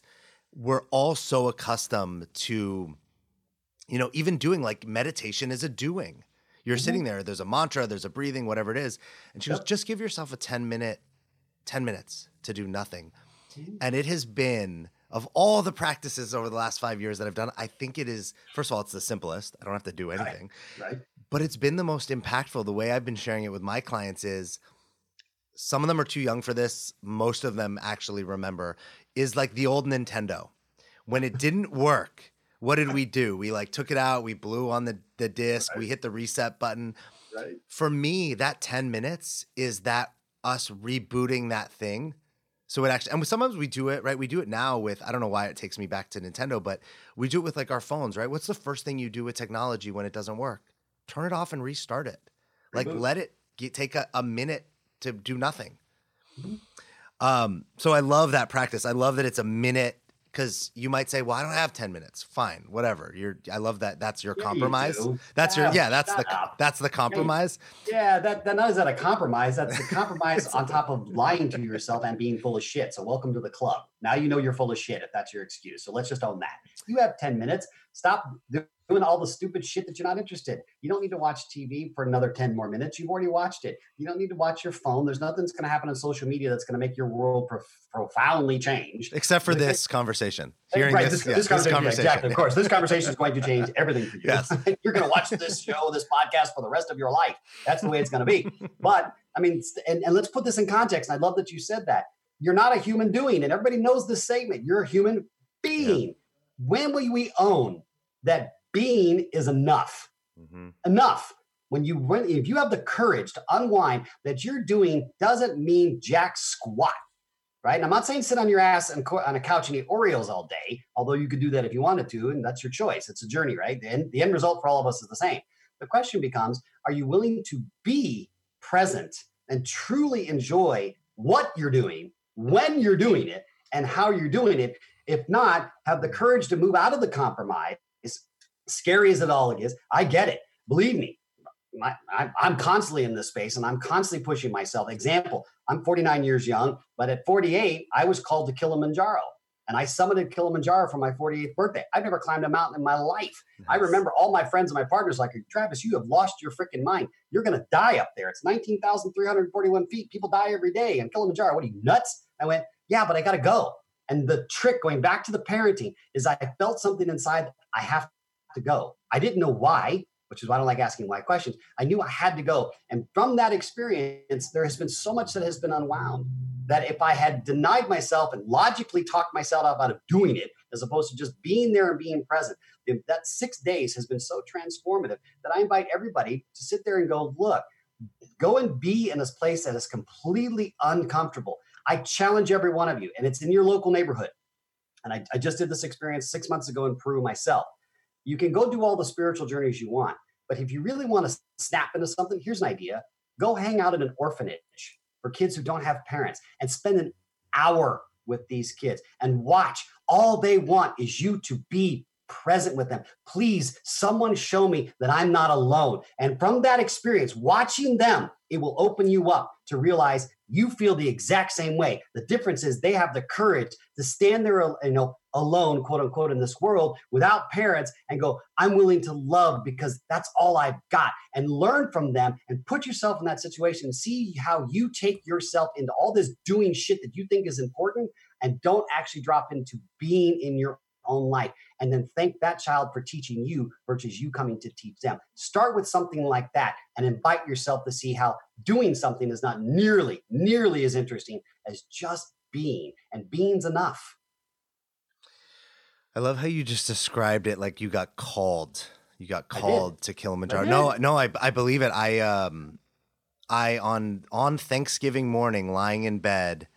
we're all so accustomed to, you know, even doing like meditation is a doing. You're Mhm. sitting there. There's a mantra. There's a breathing. Whatever it is. And she goes, just give yourself a ten minute, ten minutes to do nothing. Mhm. And it has been of all the practices over the last five years that I've done, I think it is, first of all, it's the simplest. I don't have to do anything. Right. But it's been the most impactful. The way I've been sharing it with my clients is some of them are too young for this. Most of them actually remember is like the old Nintendo. When it didn't work, what did we do? We like took it out, we blew on the, the disc, we hit the reset button. Right. For me, that 10 minutes is that us rebooting that thing. So it actually, and sometimes we do it, right? We do it now with, I don't know why it takes me back to Nintendo, but we do it with like our phones, right? What's the first thing you do with technology when it doesn't work? Turn it off and restart it. Like Reboot. let it get, take a, a minute to do nothing. Um, so I love that practice. I love that it's a minute because you might say, "Well, I don't have ten minutes." Fine, whatever. You're. I love that. That's your Yeah, compromise. do. That's your. Ah, Yeah, that's the. up. That's the compromise. Yeah, that, that not is that a compromise. That's a compromise on top of lying to yourself and being full of shit. So welcome to the club. Now you know you're full of shit if that's your excuse. So let's just own that. You have 10 minutes. Stop doing all the stupid shit that you're not interested. You don't need to watch TV for another 10 more minutes. You've already watched it. You don't need to watch your phone. There's nothing that's going to happen on social media that's going to make your world prof- profoundly change. Except for this conversation. Hearing right, this, this, yeah, this, conversation, yeah, exactly. Of course, this conversation is going to change everything for you. Yes. You're going to watch this show, this podcast for the rest of your life. That's the way it's going to be. But I mean, and, and let's put this in context. And I love that you said that. You're not a human doing, and everybody knows this statement. You're a human being. When will we own that being is enough? Mhm. enough. When you when, if you have the courage to unwind that you're doing doesn't mean jack squat, right? And I'm not saying sit on your ass and co- on a couch and eat Oreos all day, although you could do that if you wanted to, and that's your choice. It's a journey, right? The end, the end result for all of us is the same. The question becomes: Are you willing to be present and truly enjoy what you're doing, when you're doing it, and how you're doing it? If not, have the courage to move out of the compromise. Scary as it all is, I get it. Believe me, my, I, I'm constantly in this space and I'm constantly pushing myself. Example, I'm 49 years young, but at 48, I was called to Kilimanjaro and I summited Kilimanjaro for my 48th birthday. I've never climbed a mountain in my life. I remember all my friends and my partners like, Travis, you have lost your freaking mind. You're going to die up there. It's 19,341 feet. People die every day in Kilimanjaro. What are you, nuts? I went, yeah, but I got to go. And the trick, going back to the parenting, is I felt something inside. I have to go. I didn't know why, which is why I don't like asking why questions. I knew I had to go. And from that experience, there has been so much that has been unwound that if I had denied myself and logically talked myself out of doing it, as opposed to just being there and being present, that six days has been so transformative that I invite everybody to sit there and go, look, go and be in this place that is completely uncomfortable. I challenge every one of you, and it's in your local neighborhood. And I, I just did this experience six months ago in Peru myself. You can go do all the spiritual journeys you want, but if you really want to snap into something, here's an idea go hang out at an orphanage for kids who don't have parents and spend an hour with these kids and watch. All they want is you to be present with them. Please, someone show me that I'm not alone. And from that experience, watching them, it will open you up to realize you feel the exact same way. The difference is they have the courage to stand there, you know, alone, quote unquote, in this world without parents and go, I'm willing to love because that's all I've got. And learn from them and put yourself in that situation and see how you take yourself into all this doing shit that you think is important and don't actually drop into being in your own life. And then thank that child for teaching you versus you coming to teach them. Start with something like that and invite yourself to see how doing something is not nearly, nearly as interesting as just being. And being's enough. I love how you just described it like you got called. You got called to Kilimanjaro. No, no, I I believe it. I um I on on Thanksgiving morning lying in bed,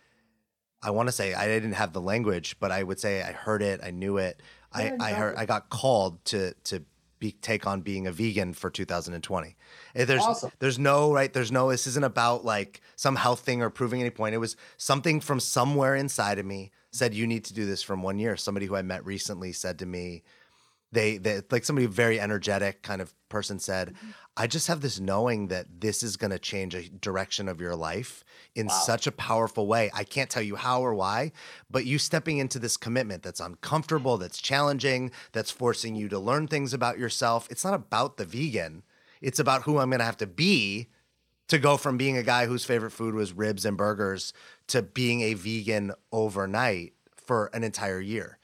I want to say I didn't have the language, but I would say I heard it, I knew it. I I heard. I got called to to be take on being a vegan for 2020. Eh, There's Awesome. there's no right there's no this isn't about like some health thing or proving any point. It was something from somewhere inside of me said you need to do this from one year. Somebody who I met recently said to me, they, they like somebody very energetic kind of person said, Mm-hmm. I just have this knowing that this is going to change a direction of your life in Wow. such a powerful way. I can't tell you how or why, but you stepping into this commitment that's uncomfortable, that's challenging, that's forcing you to learn things about yourself. It's not about the vegan. It's about who I'm going to have to be to go from being a guy whose favorite food was ribs and burgers to being a vegan overnight for an entire year.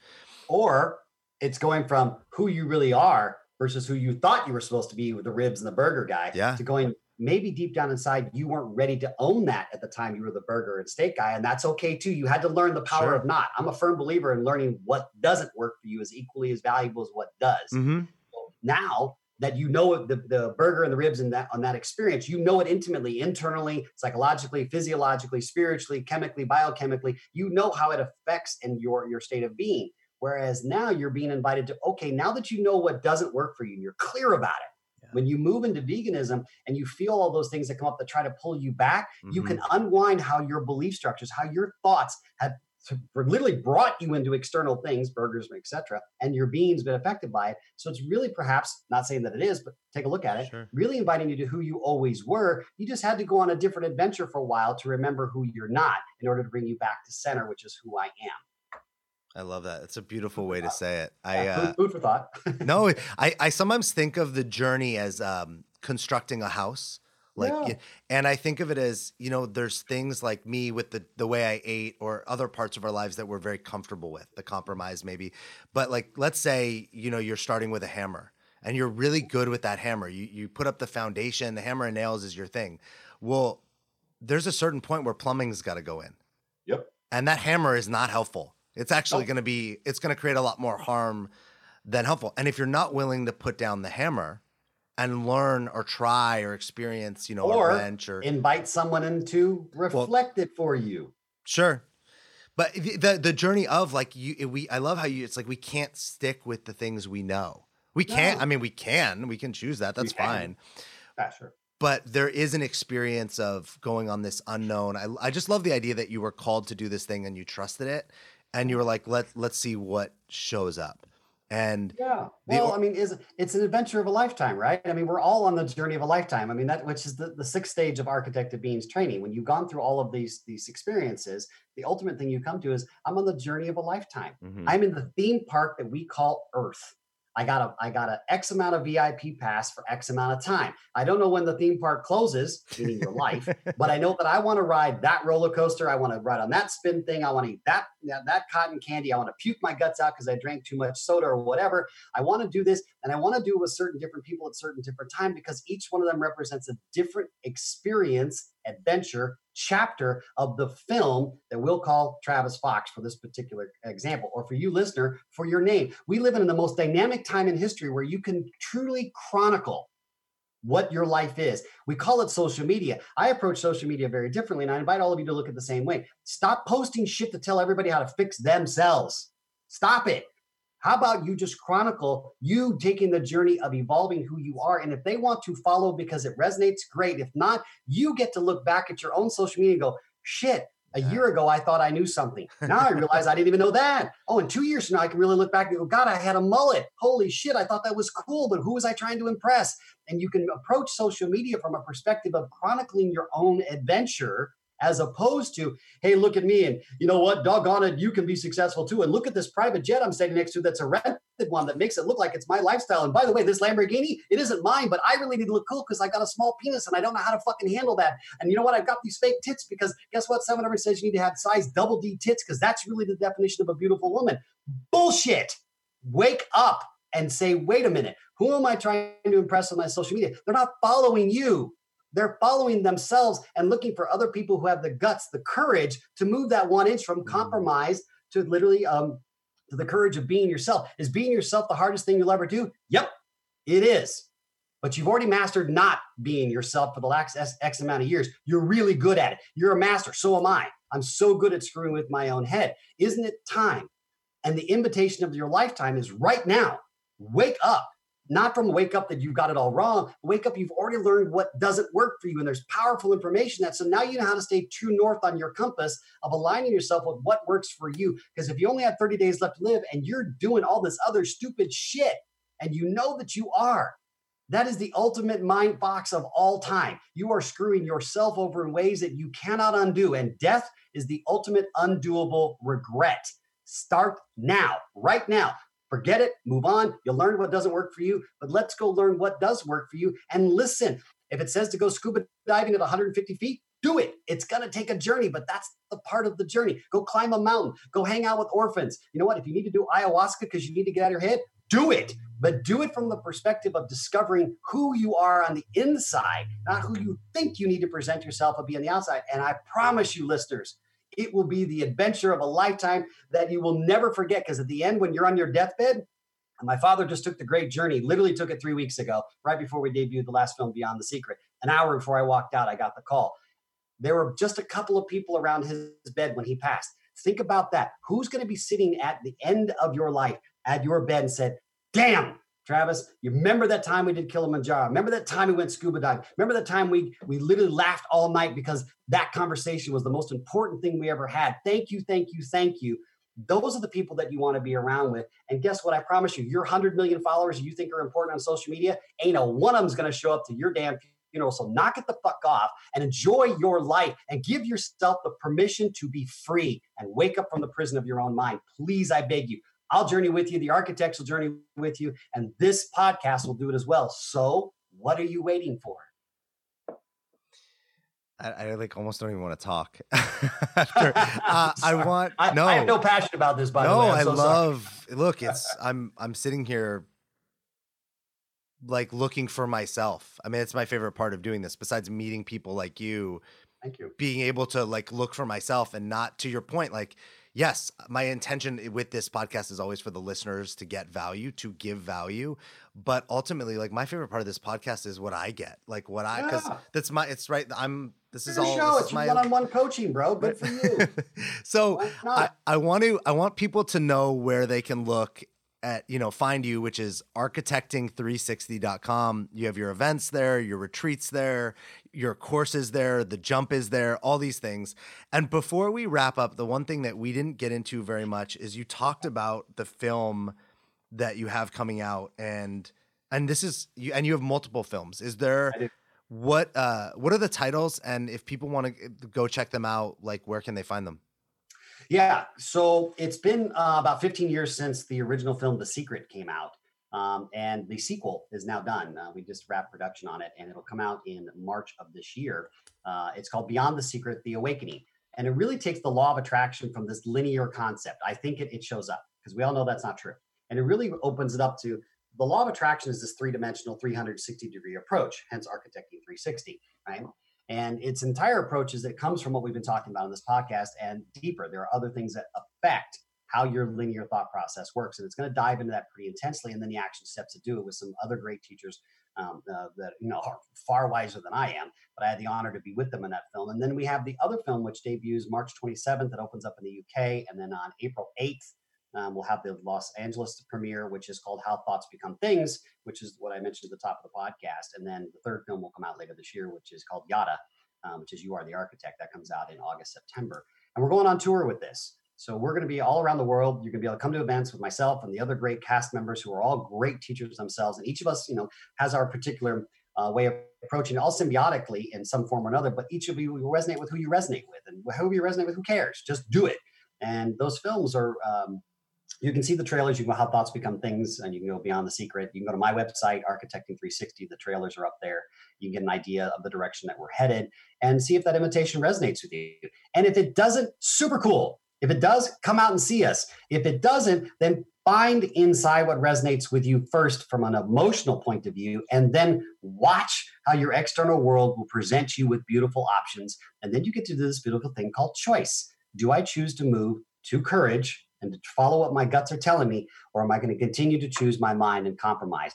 Or it's going from who you really are versus who you thought you were supposed to be with the ribs and the burger guy yeah. to going maybe deep down inside you weren't ready to own that at the time you were the burger and steak guy and that's okay too you had to learn the power sure. of not i'm a firm believer in learning what doesn't work for you is equally as valuable as what does mm-hmm. so now that you know the, the burger and the ribs and that on that experience you know it intimately internally psychologically physiologically spiritually chemically biochemically you know how it affects in your your state of being Whereas now you're being invited to, okay, now that you know what doesn't work for you and you're clear about it, yeah. when you move into veganism and you feel all those things that come up that try to pull you back, mm-hmm. you can unwind how your belief structures, how your thoughts have literally brought you into external things, burgers, etc., and your being's been affected by it. So it's really perhaps not saying that it is, but take a look at it. Sure. Really inviting you to who you always were. You just had to go on a different adventure for a while to remember who you're not in order to bring you back to center, which is who I am. I love that. It's a beautiful way to say it. I uh, food for thought. no, I I sometimes think of the journey as um, constructing a house. Like, yeah. and I think of it as you know, there's things like me with the the way I ate, or other parts of our lives that we're very comfortable with, the compromise maybe. But like, let's say you know you're starting with a hammer, and you're really good with that hammer. You you put up the foundation. The hammer and nails is your thing. Well, there's a certain point where plumbing's got to go in. Yep. And that hammer is not helpful. It's actually oh. going to be it's going to create a lot more harm than helpful. And if you're not willing to put down the hammer and learn or try or experience, you know, or a wrench or invite someone in to reflect well, it for you. Sure. But the the journey of like you we I love how you it's like we can't stick with the things we know. We can't no. I mean we can, we can choose that. That's fine. Yeah, sure but there is an experience of going on this unknown. I, I just love the idea that you were called to do this thing and you trusted it and you were like, let let's see what shows up. And yeah, well, the, I mean, is it's an adventure of a lifetime, right? I mean, we're all on the journey of a lifetime. I mean, that which is the, the sixth stage of architect of beings training. When you've gone through all of these these experiences, the ultimate thing you come to is I'm on the journey of a lifetime. Mm-hmm. I'm in the theme park that we call Earth. I got a I got a X amount of VIP pass for X amount of time. I don't know when the theme park closes, meaning your life, but I know that I want to ride that roller coaster. I want to ride on that spin thing. I want to eat that that, that cotton candy. I want to puke my guts out because I drank too much soda or whatever. I want to do this, and I want to do it with certain different people at certain different time because each one of them represents a different experience, adventure, chapter of the film that we'll call Travis Fox for this particular example, or for you, listener, for your name. We live in the most dynamic time in history where you can truly chronicle what your life is. We call it social media. I approach social media very differently, and I invite all of you to look at the same way. Stop posting shit to tell everybody how to fix themselves. Stop it. How about you just chronicle you taking the journey of evolving who you are? And if they want to follow because it resonates, great. If not, you get to look back at your own social media and go, shit, a year ago I thought I knew something. Now I realize I didn't even know that. Oh, in two years from now, I can really look back and go, God, I had a mullet. Holy shit, I thought that was cool, but who was I trying to impress? And you can approach social media from a perspective of chronicling your own adventure as opposed to, hey, look at me, and you know what, doggone it, you can be successful too. And look at this private jet I'm standing next to that's a rented one that makes it look like it's my lifestyle. And by the way, this Lamborghini, it isn't mine, but I really need to look cool because I got a small penis and I don't know how to fucking handle that. And you know what? I've got these fake tits because guess what? Someone ever says you need to have size double D tits because that's really the definition of a beautiful woman. Bullshit. Wake up and say, wait a minute, who am I trying to impress on my social media? They're not following you. They're following themselves and looking for other people who have the guts, the courage to move that one inch from mm. compromise to literally um, to the courage of being yourself. Is being yourself the hardest thing you'll ever do? Yep, it is. But you've already mastered not being yourself for the last X amount of years. You're really good at it. You're a master. So am I. I'm so good at screwing with my own head. Isn't it time? And the invitation of your lifetime is right now. Wake up not from wake up that you've got it all wrong. Wake up, you've already learned what doesn't work for you. And there's powerful information that so now you know how to stay true north on your compass of aligning yourself with what works for you. Because if you only have 30 days left to live and you're doing all this other stupid shit, and you know that you are, that is the ultimate mind box of all time. You are screwing yourself over in ways that you cannot undo. And death is the ultimate undoable regret. Start now, right now. Forget it, move on. You'll learn what doesn't work for you, but let's go learn what does work for you and listen. If it says to go scuba diving at 150 feet, do it. It's going to take a journey, but that's the part of the journey. Go climb a mountain, go hang out with orphans. You know what? If you need to do ayahuasca because you need to get out of your head, do it. But do it from the perspective of discovering who you are on the inside, not who you think you need to present yourself and be on the outside. And I promise you, listeners, it will be the adventure of a lifetime that you will never forget. Because at the end, when you're on your deathbed, my father just took the great journey, literally took it three weeks ago, right before we debuted the last film, Beyond the Secret. An hour before I walked out, I got the call. There were just a couple of people around his bed when he passed. Think about that. Who's going to be sitting at the end of your life at your bed and said, Damn, Travis, you remember that time we did Kilimanjaro? Remember that time we went scuba diving? Remember that time we we literally laughed all night because that conversation was the most important thing we ever had. Thank you, thank you, thank you. Those are the people that you want to be around with. And guess what? I promise you, your 100 million followers you think are important on social media, ain't a one of them's going to show up to your damn funeral. So knock it the fuck off and enjoy your life and give yourself the permission to be free and wake up from the prison of your own mind. Please, I beg you. I'll journey with you. The architects will journey with you. And this podcast will do it as well. So, what are you waiting for? I, I like almost don't even want to talk. After, uh, I want I, no. I have no passion about this. By no, the way, I so love. Sorry. Look, it's I'm I'm sitting here like looking for myself. I mean, it's my favorite part of doing this. Besides meeting people like you, thank you. Being able to like look for myself and not to your point, like yes, my intention with this podcast is always for the listeners to get value, to give value. But ultimately, like my favorite part of this podcast is what I get, like what I, because yeah. that's my, it's right. I'm, this is all. Show. This it's is my one-on-one coaching, bro. Good for you. so I, I want to, I want people to know where they can look at you know find you which is architecting360.com you have your events there your retreats there your course is there the jump is there all these things. And before we wrap up the one thing that we didn't get into very much is you talked about the film that you have coming out and and this is you and you have multiple films. Is there what uh what are the titles? And if people want to go check them out like where can they find them? Yeah, so it's been uh, about 15 years since the original film The Secret came out. Um, and the sequel is now done. Uh, we just wrapped production on it, and it'll come out in March of this year. Uh, it's called Beyond the Secret: The Awakening, and it really takes the law of attraction from this linear concept. I think it, it shows up because we all know that's not true, and it really opens it up to the law of attraction is this three-dimensional, 360 degree approach. Hence, architecting 360, right? And its entire approach is it comes from what we've been talking about in this podcast and deeper. There are other things that affect how your linear thought process works. And it's going to dive into that pretty intensely. And then the action steps to do it with some other great teachers um, uh, that, you know, are far wiser than I am. But I had the honor to be with them in that film. And then we have the other film, which debuts March 27th, that opens up in the UK. And then on April 8th, um, we'll have the Los Angeles premiere, which is called How Thoughts Become Things, which is what I mentioned at the top of the podcast. And then the third film will come out later this year, which is called Yada, um, which is You Are the Architect. That comes out in August, September. And we're going on tour with this. So we're going to be all around the world. You're going to be able to come to events with myself and the other great cast members who are all great teachers themselves. And each of us, you know, has our particular uh, way of approaching it, all symbiotically in some form or another. But each of you will resonate with who you resonate with, and who you resonate with, who cares? Just do it. And those films are um, you can see the trailers. You can go how thoughts become things, and you can go beyond the secret. You can go to my website, Architecting 360. The trailers are up there. You can get an idea of the direction that we're headed and see if that invitation resonates with you. And if it doesn't, super cool. If it does, come out and see us. If it doesn't, then find inside what resonates with you first from an emotional point of view, and then watch how your external world will present you with beautiful options. And then you get to do this beautiful thing called choice. Do I choose to move to courage and to follow what my guts are telling me, or am I going to continue to choose my mind and compromise?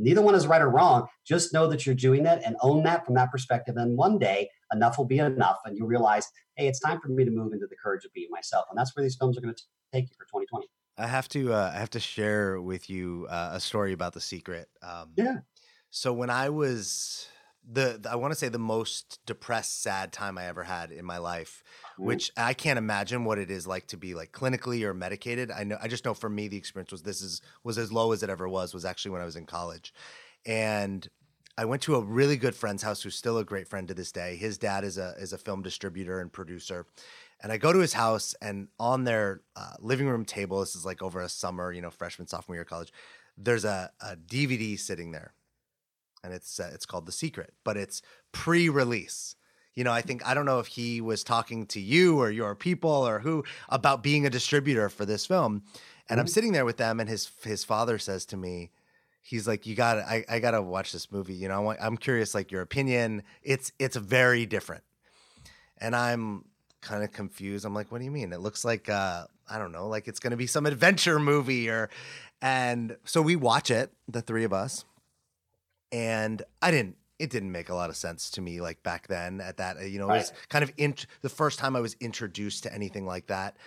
Neither one is right or wrong. Just know that you're doing that and own that from that perspective. And one day, enough will be enough, and you'll realize, hey, it's time for me to move into the courage of being myself. And that's where these films are going to take you for 2020. I have to, uh, I have to share with you uh, a story about the secret. Um, yeah. So when I was the, the I want to say the most depressed, sad time I ever had in my life, mm-hmm. which I can't imagine what it is like to be like clinically or medicated. I know I just know for me the experience was this is was as low as it ever was was actually when I was in college, and I went to a really good friend's house who's still a great friend to this day. His dad is a is a film distributor and producer. And I go to his house, and on their uh, living room table, this is like over a summer, you know, freshman, sophomore year of college, there's a, a DVD sitting there and it's uh, it's called The Secret, but it's pre-release. you know, I think I don't know if he was talking to you or your people or who about being a distributor for this film. And I'm Mhm. sitting there with them, and his his father says to me, he's like, "You got I, I got to watch this movie. You know, I want, I'm curious, like your opinion. It's it's very different." And I'm kind of confused. I'm like, "What do you mean? It looks like uh, I don't know, like it's going to be some adventure movie or." And so we watch it, the three of us, and I didn't. It didn't make a lot of sense to me, like back then. At that, uh, you know, it was kind of int- the first time I was introduced to anything like that.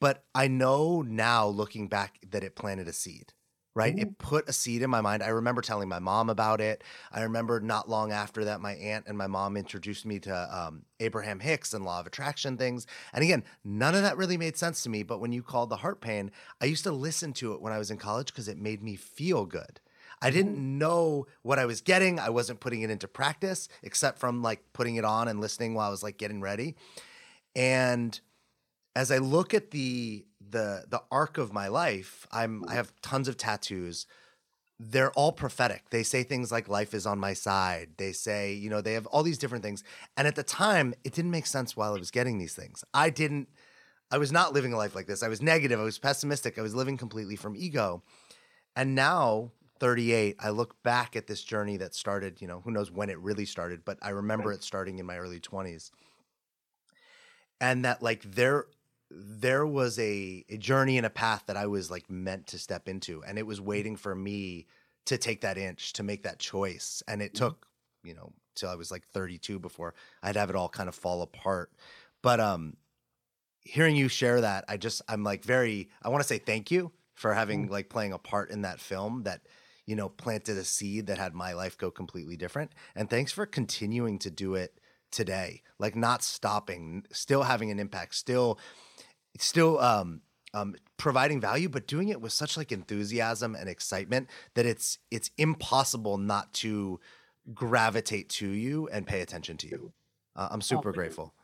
But I know now, looking back, that it planted a seed. Right, it put a seed in my mind. I remember telling my mom about it. I remember not long after that, my aunt and my mom introduced me to um, Abraham Hicks and law of attraction things. And again, none of that really made sense to me. But when you called the heart pain, I used to listen to it when I was in college because it made me feel good. I didn't know what I was getting. I wasn't putting it into practice except from like putting it on and listening while I was like getting ready. And as I look at the the the arc of my life, I'm I have tons of tattoos. They're all prophetic. They say things like life is on my side. They say, you know, they have all these different things. And at the time, it didn't make sense while I was getting these things. I didn't I was not living a life like this. I was negative. I was pessimistic. I was living completely from ego. And now, 38, I look back at this journey that started, you know, who knows when it really started, but I remember it starting in my early 20s. And that like there there was a, a journey and a path that I was like meant to step into and it was waiting for me to take that inch, to make that choice. And it took, you know, till I was like 32 before I'd have it all kind of fall apart. But um hearing you share that, I just I'm like very I want to say thank you for having like playing a part in that film that you know planted a seed that had my life go completely different. And thanks for continuing to do it today. Like not stopping, still having an impact, still still um um providing value but doing it with such like enthusiasm and excitement that it's it's impossible not to gravitate to you and pay attention to you. Uh, I'm super you. grateful.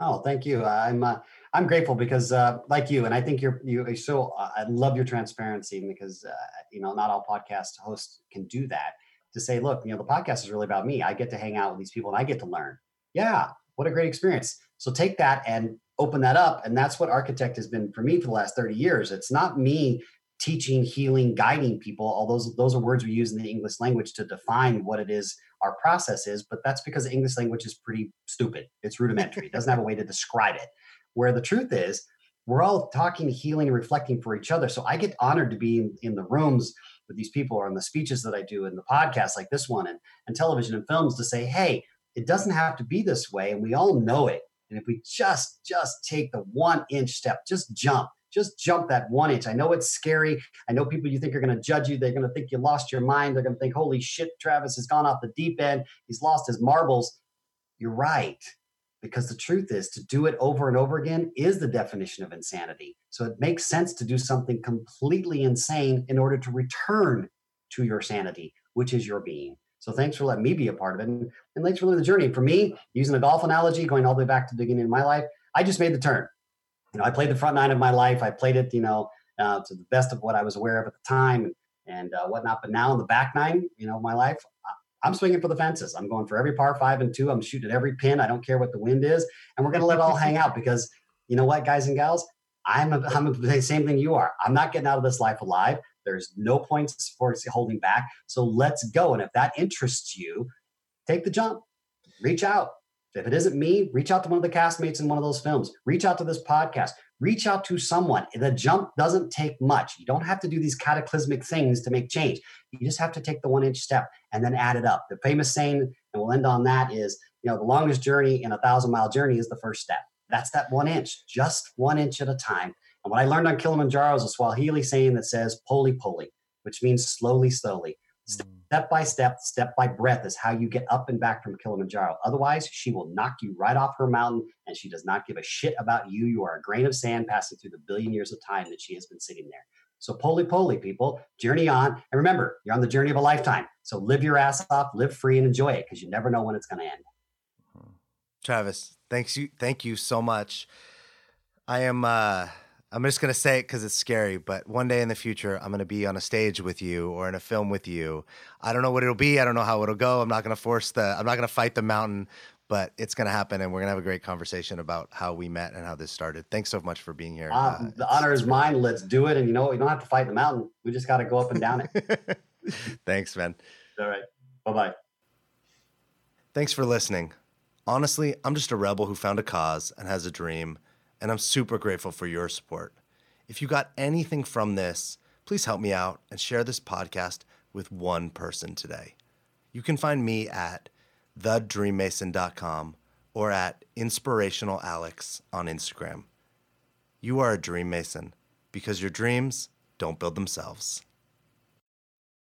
Oh, thank you. I'm uh, I'm grateful because, uh, like you, and I think you're you are so. Uh, I love your transparency because uh, you know not all podcast hosts can do that. To say, look, you know, the podcast is really about me. I get to hang out with these people and I get to learn. Yeah, what a great experience. So take that and open that up, and that's what Architect has been for me for the last thirty years. It's not me teaching, healing, guiding people. All those those are words we use in the English language to define what it is our process is, but that's because the English language is pretty stupid. It's rudimentary. it doesn't have a way to describe it. Where the truth is, we're all talking, healing, and reflecting for each other. So I get honored to be in, in the rooms with these people or in the speeches that I do in the podcasts like this one and, and television and films to say, hey, it doesn't have to be this way. And we all know it. And if we just, just take the one inch step, just jump, just jump that one inch. I know it's scary. I know people you think are going to judge you. They're going to think you lost your mind. They're going to think, holy shit, Travis has gone off the deep end. He's lost his marbles. You're right. Because the truth is, to do it over and over again is the definition of insanity. So it makes sense to do something completely insane in order to return to your sanity, which is your being. So thanks for letting me be a part of it. And, and thanks for living the journey. For me, using a golf analogy, going all the way back to the beginning of my life, I just made the turn you know, I played the front nine of my life. I played it, you know, uh, to the best of what I was aware of at the time and, and uh, whatnot. But now in the back nine, you know, my life, I'm swinging for the fences. I'm going for every par five and two. I'm shooting at every pin. I don't care what the wind is, and we're going to let it all hang out because you know what, guys and gals, I'm a, I'm a, the same thing you are. I'm not getting out of this life alive. There's no points for holding back. So let's go. And if that interests you, take the jump. Reach out. If it isn't me, reach out to one of the castmates in one of those films. Reach out to this podcast. Reach out to someone. The jump doesn't take much. You don't have to do these cataclysmic things to make change. You just have to take the one inch step and then add it up. The famous saying, and we'll end on that, is you know, the longest journey in a thousand mile journey is the first step. That's that one inch, just one inch at a time. And what I learned on Kilimanjaro is a Swahili saying that says pole pole, which means slowly, slowly. Hmm. Step by step, step by breath is how you get up and back from Kilimanjaro. Otherwise, she will knock you right off her mountain and she does not give a shit about you. You are a grain of sand passing through the billion years of time that she has been sitting there. So, pole pole, people, journey on. And remember, you're on the journey of a lifetime. So, live your ass off, live free, and enjoy it because you never know when it's going to end. Travis, thanks you thank you so much. I am uh I'm just gonna say it because it's scary, but one day in the future, I'm gonna be on a stage with you or in a film with you. I don't know what it'll be. I don't know how it'll go. I'm not gonna force the. I'm not gonna fight the mountain, but it's going to happen and we're going to have a great conversation about how we met and how this started. Thanks so much for being here. Uh, Uh, the honor is mine. Let's do it. And you know, what? we don't have to fight the mountain. We just got to go up and down it. Thanks, man. All right. Bye bye. Thanks for listening. Honestly, I'm just a rebel who found a cause and has a dream, and I'm super grateful for your support. If you got anything from this, please help me out and share this podcast with one person today. You can find me at thedreammason.com or at inspirationalalex on Instagram. You are a dream mason because your dreams don't build themselves.